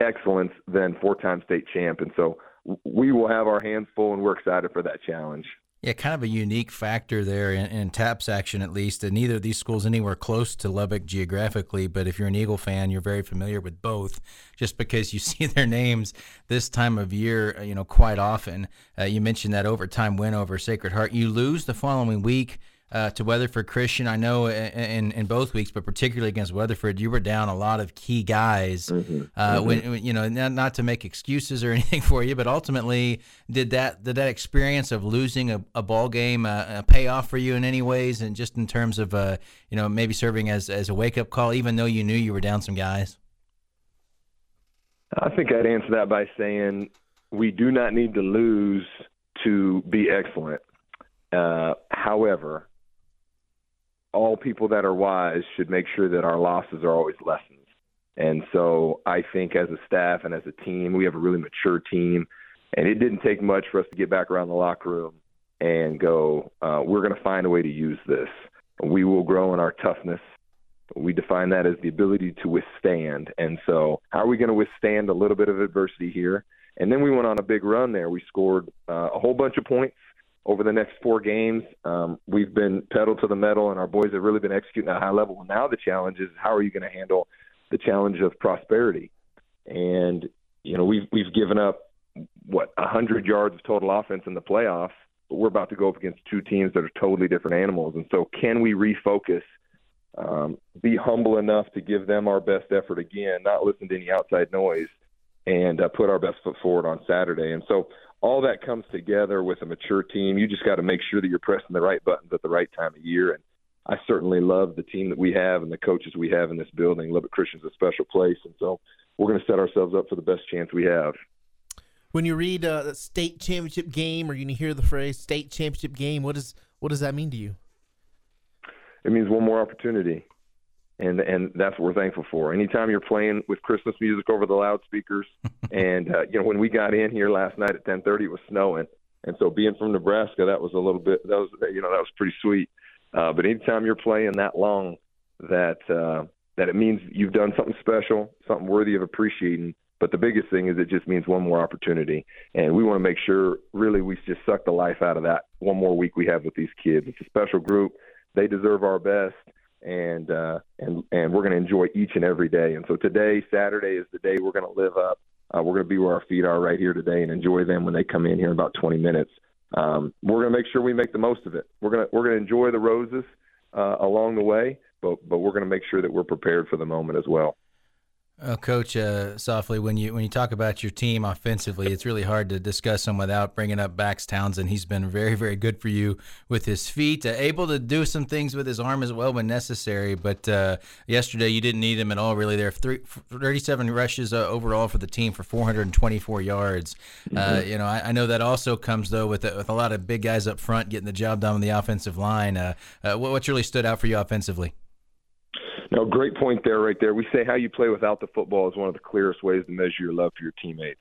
excellence than four-time state champ. And so we will have our hands full, and we're excited for that challenge. Yeah, kind of a unique factor there in, in TAPPS action, at least. And neither of these schools anywhere close to Lubbock geographically, but if you're an Eagle fan, you're very familiar with both, just because you see their names this time of year, uh, you know, quite often. Uh, you mentioned that overtime win over Sacred Heart. You lose the following week uh, to Weatherford Christian. I know in, in both weeks, but particularly against Weatherford, you were down a lot of key guys. Mm-hmm. Uh, mm-hmm. When, you know, not, not, to make excuses or anything for you, but ultimately, did that did that experience of losing a, a ball game uh, pay off for you in any ways, and just in terms of uh, you know maybe serving as as a wake up call, even though you knew you were down some guys? I think I'd answer that by saying we do not need to lose to be excellent. Uh, however, all people that are wise should make sure that our losses are always lessons. And so I think as a staff and as a team, we have a really mature team. And it didn't take much for us to get back around the locker room and go, uh, we're going to find a way to use this. We will grow in our toughness. We define that as the ability to withstand. And so, how are we going to withstand a little bit of adversity here? And then we went on a big run there. We scored uh, a whole bunch of points over the next four games. Um, we've been pedal to the metal, and our boys have really been executing at a high level. Now the challenge is how are you going to handle the challenge of prosperity? And you know we've we've given up what a hundred yards of total offense in the playoffs, but we're about to go up against two teams that are totally different animals. And so, can we refocus? Um, be humble enough to give them our best effort again, not listen to any outside noise, and uh, put our best foot forward on Saturday. And so all that comes together with a mature team. You just got to make sure that you're pressing the right buttons at the right time of year. And I certainly love the team that we have and the coaches we have in this building. Lubbock Christian's a special place, and so we're going to set ourselves up for the best chance we have. When you read uh, the state championship game, or you hear the phrase "state championship game," what does what does that mean to you? It means one more opportunity and and that's what we're thankful for. Anytime you're playing with Christmas music over the loudspeakers, and uh, you know when we got in here last night at 10:30, it was snowing, and so being from Nebraska, that was a little bit that was you know that was pretty sweet. Uh, but anytime you're playing that long, that uh, that it means you've done something special, something worthy of appreciating. But the biggest thing is it just means one more opportunity, and we want to make sure really we just suck the life out of that one more week we have with these kids. It's a special group; they deserve our best, and uh, and and we're going to enjoy each and every day. And so today, Saturday, is the day we're going to live up. Uh, we're going to be where our feet are right here today and enjoy them when they come in here in about 20 minutes. Um, we're going to make sure we make the most of it. We're going to we're going to enjoy the roses uh, along the way, but but we're going to make sure that we're prepared for the moment as well. Uh, Coach, uh, Softley when you when you talk about your team offensively, it's really hard to discuss them without bringing up Bax Townsend. He's been very very good for you with his feet, uh, able to do some things with his arm as well when necessary. But uh, yesterday you didn't need him at all. Really, there three, 37 rushes uh, overall for the team for 424 yards. Uh, mm-hmm. you know, I, I, know that also comes though with a, with a lot of big guys up front getting the job done on the offensive line. what, what's really stood out for you offensively? No, great point there, right there. We say how you play without the football is one of the clearest ways to measure your love for your teammates.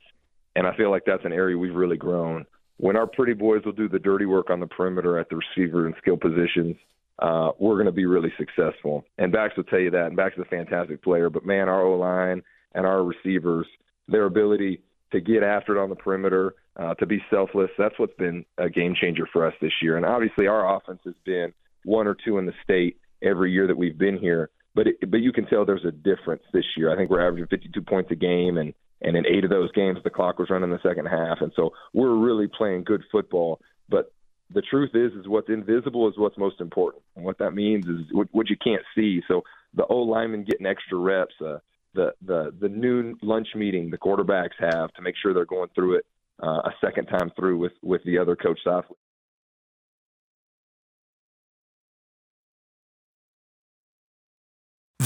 And I feel like that's an area we've really grown. When our pretty boys will do the dirty work on the perimeter at the receiver and skill positions, uh, we're going to be really successful. And Bax will tell you that. And Bax is a fantastic player. But man, our O line and our receivers, their ability to get after it on the perimeter, uh, to be selfless, that's what's been a game changer for us this year. And obviously, our offense has been one or two in the state every year that we've been here but it, but you can tell there's a difference this year. I think we're averaging 52 points a game, and and in eight of those games the clock was running the second half, and so we're really playing good football. But the truth is, is what's invisible is what's most important, and what that means is what, what you can't see. So the O linemen getting extra reps, uh, the the the noon lunch meeting the quarterbacks have to make sure they're going through it uh, a second time through with with the other coach softly.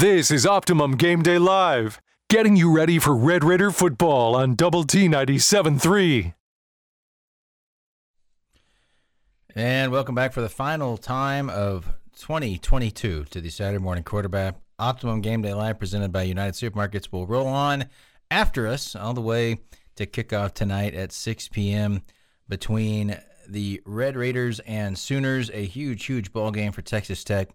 This is Optimum Game Day Live, getting you ready for Red Raider football on Double T 97.3. And welcome back for the final time of 2022 to the Saturday Morning Quarterback. Optimum Game Day Live presented by United Supermarkets will roll on after us all the way to kickoff tonight at 6 p.m. between the Red Raiders and Sooners. A huge, huge ball game for Texas Tech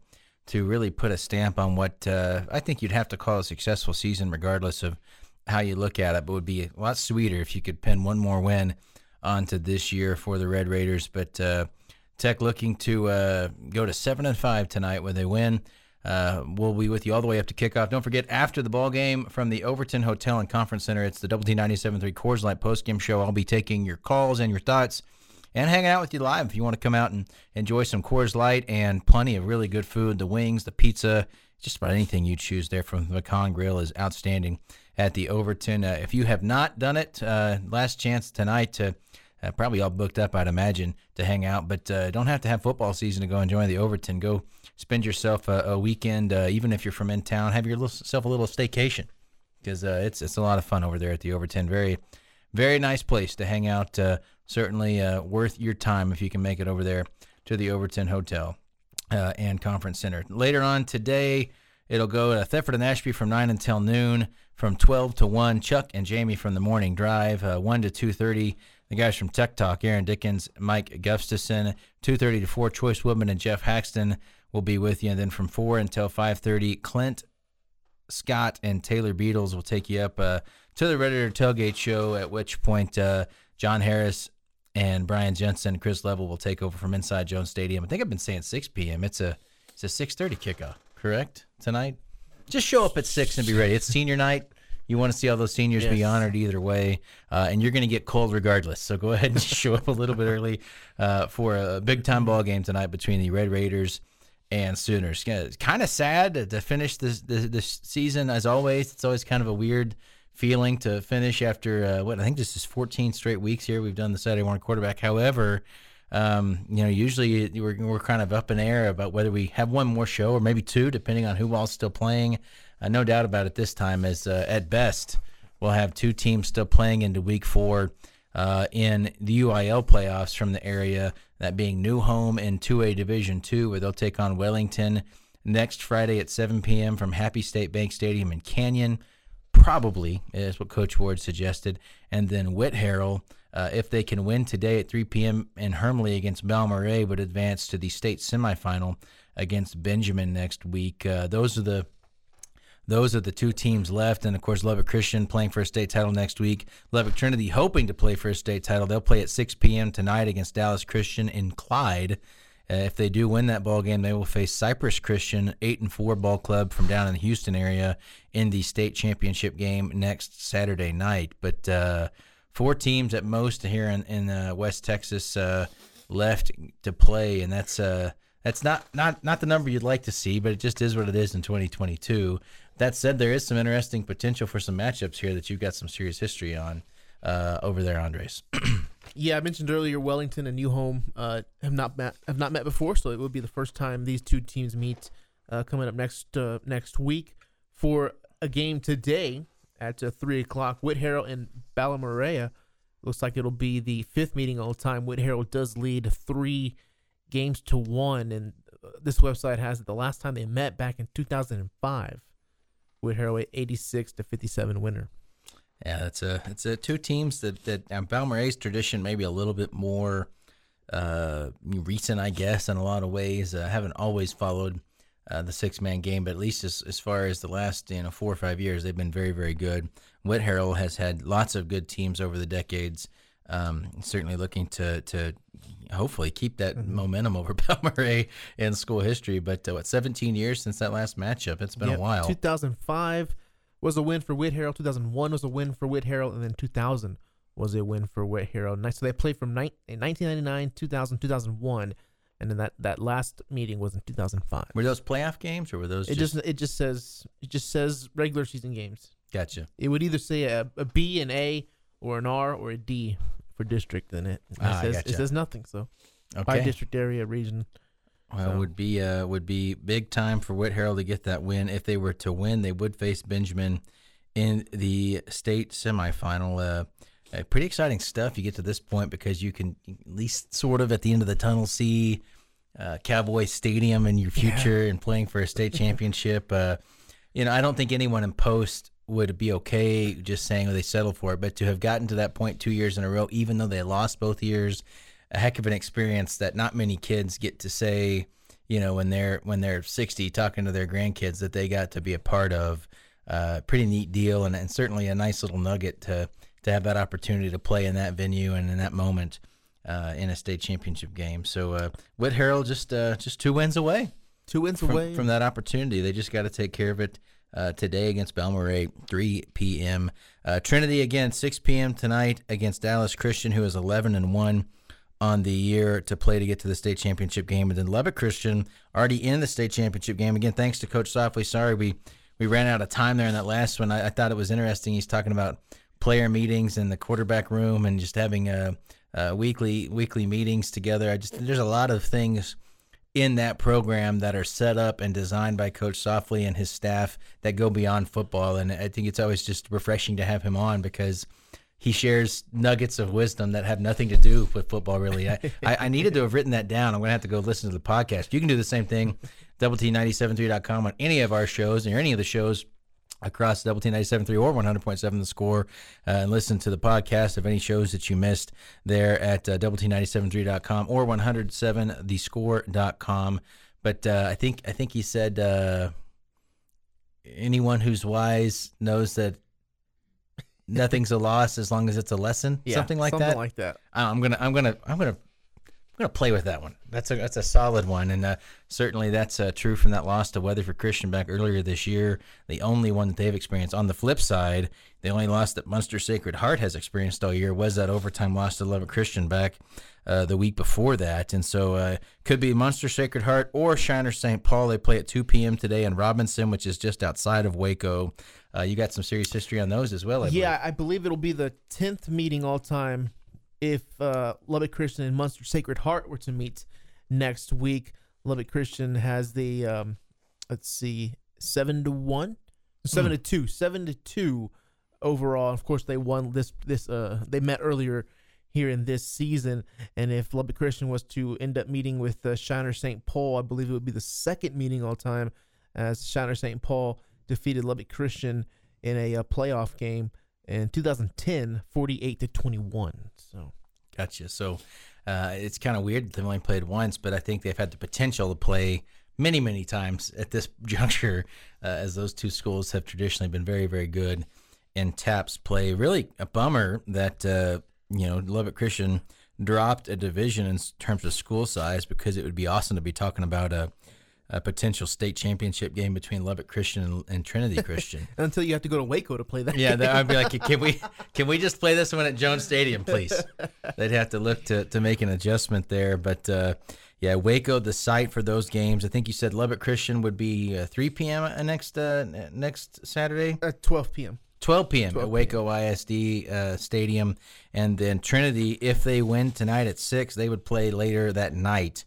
to really put a stamp on what uh, I think you'd have to call a successful season, regardless of how you look at it. But would be a lot sweeter if you could pin one more win onto this year for the Red Raiders. But uh, Tech looking to uh, go to seven and five tonight when they win. Uh, we'll be with you all the way up to kickoff. Don't forget, after the ball game from the Overton Hotel and Conference Center, it's the Double T 97.3 Coors Light postgame show. I'll be taking your calls and your thoughts and hanging out with you live if you want to come out and enjoy some Coors Light and plenty of really good food. The wings, the pizza, just about anything you choose there from the Con Grill is outstanding at the Overton. Uh, if you have not done it, uh, last chance tonight to. Uh, probably all booked up, I'd imagine, to hang out, but uh, don't have to have football season to go enjoy the Overton. Go spend yourself a, a weekend, uh, even if you're from in town. Have yourself a little staycation because uh, it's it's a lot of fun over there at the Overton. Very, very nice place to hang out certainly uh, worth your time if you can make it over there to the Overton Hotel uh, and Conference Center. Later on today, it'll go to Thetford and Ashby from 9 until noon, from 12 to 1. Chuck and Jamie from the morning drive, uh, 1 to 2.30. The guys from Tech Talk, Aaron Dickens, Mike Gustafson, 2.30 to 4. Choice Woodman and Jeff Haxton will be with you. And then from 4 until 5.30, Clint Scott and Taylor Beatles will take you up uh, to the Red Raider Tailgate Show, at which point uh, John Harris and Brian Jensen, Chris Level will take over from inside Jones Stadium. I think I've been saying 6 p.m. It's a it's a 6:30 kickoff, correct? Tonight. Just show up at six and be ready. It's senior night. You want to see all those seniors yes. be honored either way, uh, and you're going to get cold regardless. So go ahead and show up a little bit early uh, for a big time ball game tonight between the Red Raiders and Sooners. Kind of sad to, to finish this, this, this season. As always, it's always kind of a weird feeling to finish after uh, what I think this is 14 straight weeks here. We've done the Saturday morning quarterback. However, um, you know, usually we're, we're kind of up in air about whether we have one more show or maybe two, depending on who all's still playing. Uh, no doubt about it this time, as uh, at best, we'll have two teams still playing into week four uh, in the UIL playoffs from the area, that being New Home in 2A Division 2, where they'll take on Wellington next Friday at 7 p.m. from Happy State Bank Stadium in Canyon probably is what Coach Ward suggested, and then Whitharral uh, if they can win today at 3 p.m. in Hermleigh against Balmorhea, would advance to the state semifinal against Benjamin next week. Uh, those are the those are the two teams left, and of course Lubbock Christian playing for a state title next week. Lubbock Trinity hoping to play for a state title. They'll play at 6 p.m. tonight against Dallas Christian in Clyde. Uh, if they do win that ball game, they will face Cypress Christian, eight and four ball club from down in the Houston area, in the state championship game next Saturday night. But uh, four teams at most here in, in uh, West Texas uh, left to play, and that's uh, that's not, not not the number you'd like to see, but it just is what it is in 2022. That said, there is some interesting potential for some matchups here that you've got some serious history on uh, over there, Andres. Yeah, I mentioned earlier Wellington and New Home uh, have not met have not met before, so it would be the first time these two teams meet uh, coming up next uh, next week for a game today at uh, three o'clock. Whitharral and Balmorhea. Looks like it'll be the fifth meeting all time. Whitharral does lead three games to one, and uh, this website has it the last time they met back in 2005. Whitharral, 86 to 57 winner. Yeah, that's a it's a two teams that that um, Balmorhea's tradition maybe a little bit more uh, recent, I guess, in a lot of ways. Uh, haven't always followed uh, the six man game, but at least as, as far as the last you know four or five years, they've been very very good. Whitharral has had lots of good teams over the decades. Um, certainly looking to to hopefully keep that Mm-hmm. momentum over Balmorhea in school history. But uh, what 17 years since that last matchup? It's been Yep. a while. 2005 was a win for Whitharral. 2001 was a win for Whitharral, and then 2000 was a win for Whitharral. Nice. So they played from ni- in 1999, 2000, 2001, and then that, that last meeting was in 2005. Were those playoff games or were those It just it just says it just says regular season games. gotcha? It would either say a, a B, an A, or an R, or a D for district. Then it, it Ah, says gotcha. it says nothing. So by district area region. Well, So- would be uh, would be big time for Whitharral to get that win. If they were to win, they would face Benjamin in the state semifinal. Uh, uh, pretty exciting stuff. You get to this point because you can at least sort of at the end of the tunnel see uh, Cowboy Stadium in your future and playing for a state championship. Uh, you know, I don't think anyone in post would be okay just saying oh, they settled for it, but to have gotten to that point two years in a row, even though they lost both years, a heck of an experience that not many kids get to say. You know, when they're when they're 60, talking to their grandkids that they got to be a part of. Uh, pretty neat deal, and, and certainly a nice little nugget to to have that opportunity to play in that venue and in that moment uh, in a state championship game. So uh, Whitharral just uh, just two wins away Two wins from, away from that opportunity. They just got to take care of it uh, today against Balmorhea, 3 p.m. Uh, Trinity again, 6 p.m. tonight against Dallas Christian, who is 11 and one on the year to play to get to the state championship game, and then Lubbock Christian already in the state championship game again. Thanks to Coach Softley. Sorry we we ran out of time there in that last one. I, I thought it was interesting. He's talking about player meetings in the quarterback room and just having uh, uh, weekly weekly meetings together. I just there's a lot of things in that program that are set up and designed by Coach Softley and his staff that go beyond football. And I think it's always just refreshing to have him on because he shares nuggets of wisdom that have nothing to do with football, really. I, I, I needed to have written that down. I'm going to have to go listen to the podcast. You can do the same thing, double T973.com on any of our shows or any of the shows across Double T 97.3 or 100.7 The Score uh, and listen to the podcast of any shows that you missed there at uh, Double T97.3.com or 107thescore.com. But uh, I think I think he said uh, anyone who's wise knows that nothing's a loss as long as it's a lesson, Yeah, something like something that. like that. I'm gonna I'm gonna I'm gonna I'm gonna play with that one. That's a that's a solid one, and uh, certainly that's uh, true from that loss to Weatherford Christian back earlier this year. The only one that they've experienced. On the flip side, the only loss that Muenster Sacred Heart has experienced all year was that overtime loss to Lubbock Christian back uh, the week before that, and so uh, could be Muenster Sacred Heart or Shiner St. Paul. They play at 2 p.m. today in Robinson, which is just outside of Waco. Uh, you got some serious history on those as well. I believe. Yeah, I believe it'll be the tenth meeting all time if uh, Lubbock Christian and Muenster Sacred Heart were to meet next week. Lubbock Christian has the um, let's see, seven to one, seven to two, seven to two overall. Of course, they won this this uh they met earlier here in this season, and if Lubbock Christian was to end up meeting with uh, Shiner St. Paul, I believe it would be the second meeting all time as Shiner St. Paul defeated Lubbock Christian in a uh, playoff game In 2010, 48 to 21. So Gotcha. So uh, it's kind of weird. They've only played once, but I think they've had the potential to play many, many times at this juncture, uh, as those two schools have traditionally been very, very good in TAPPS play. Really a bummer that uh, you know Lubbock Christian dropped a division in terms of school size because it would be awesome to be talking about a, a potential state championship game between Lubbock Christian and, and Trinity Christian. until you have to go to Waco to play that. Yeah, game. I'd be like, can we can we just play this one at Jones Stadium, please? They'd have to look to, to make an adjustment there, but uh, yeah, Waco, the site for those games. I think you said Lubbock Christian would be uh, 3 p.m. uh, next uh, next Saturday, at 12 p.m. 12 p.m. 12 at Waco ISD uh, Stadium, and then Trinity, if they win tonight at six, they would play later that night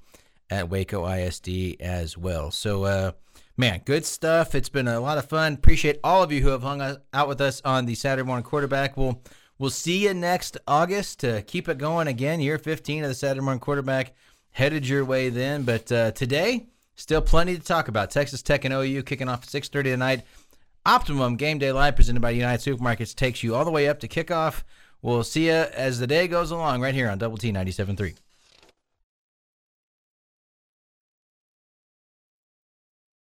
at Waco ISD as well. So. Uh, Man, good stuff. It's been a lot of fun. Appreciate all of you who have hung out with us on the Saturday morning quarterback. We'll we'll see you next August to keep it going again. Year 15 of the Saturday morning quarterback headed your way then. But uh, today, still plenty to talk about. Texas Tech and OU kicking off at 6:30 tonight. Optimum Game Day Live presented by United Supermarkets takes you all the way up to kickoff. We'll see you as the day goes along right here on Double T 97.3.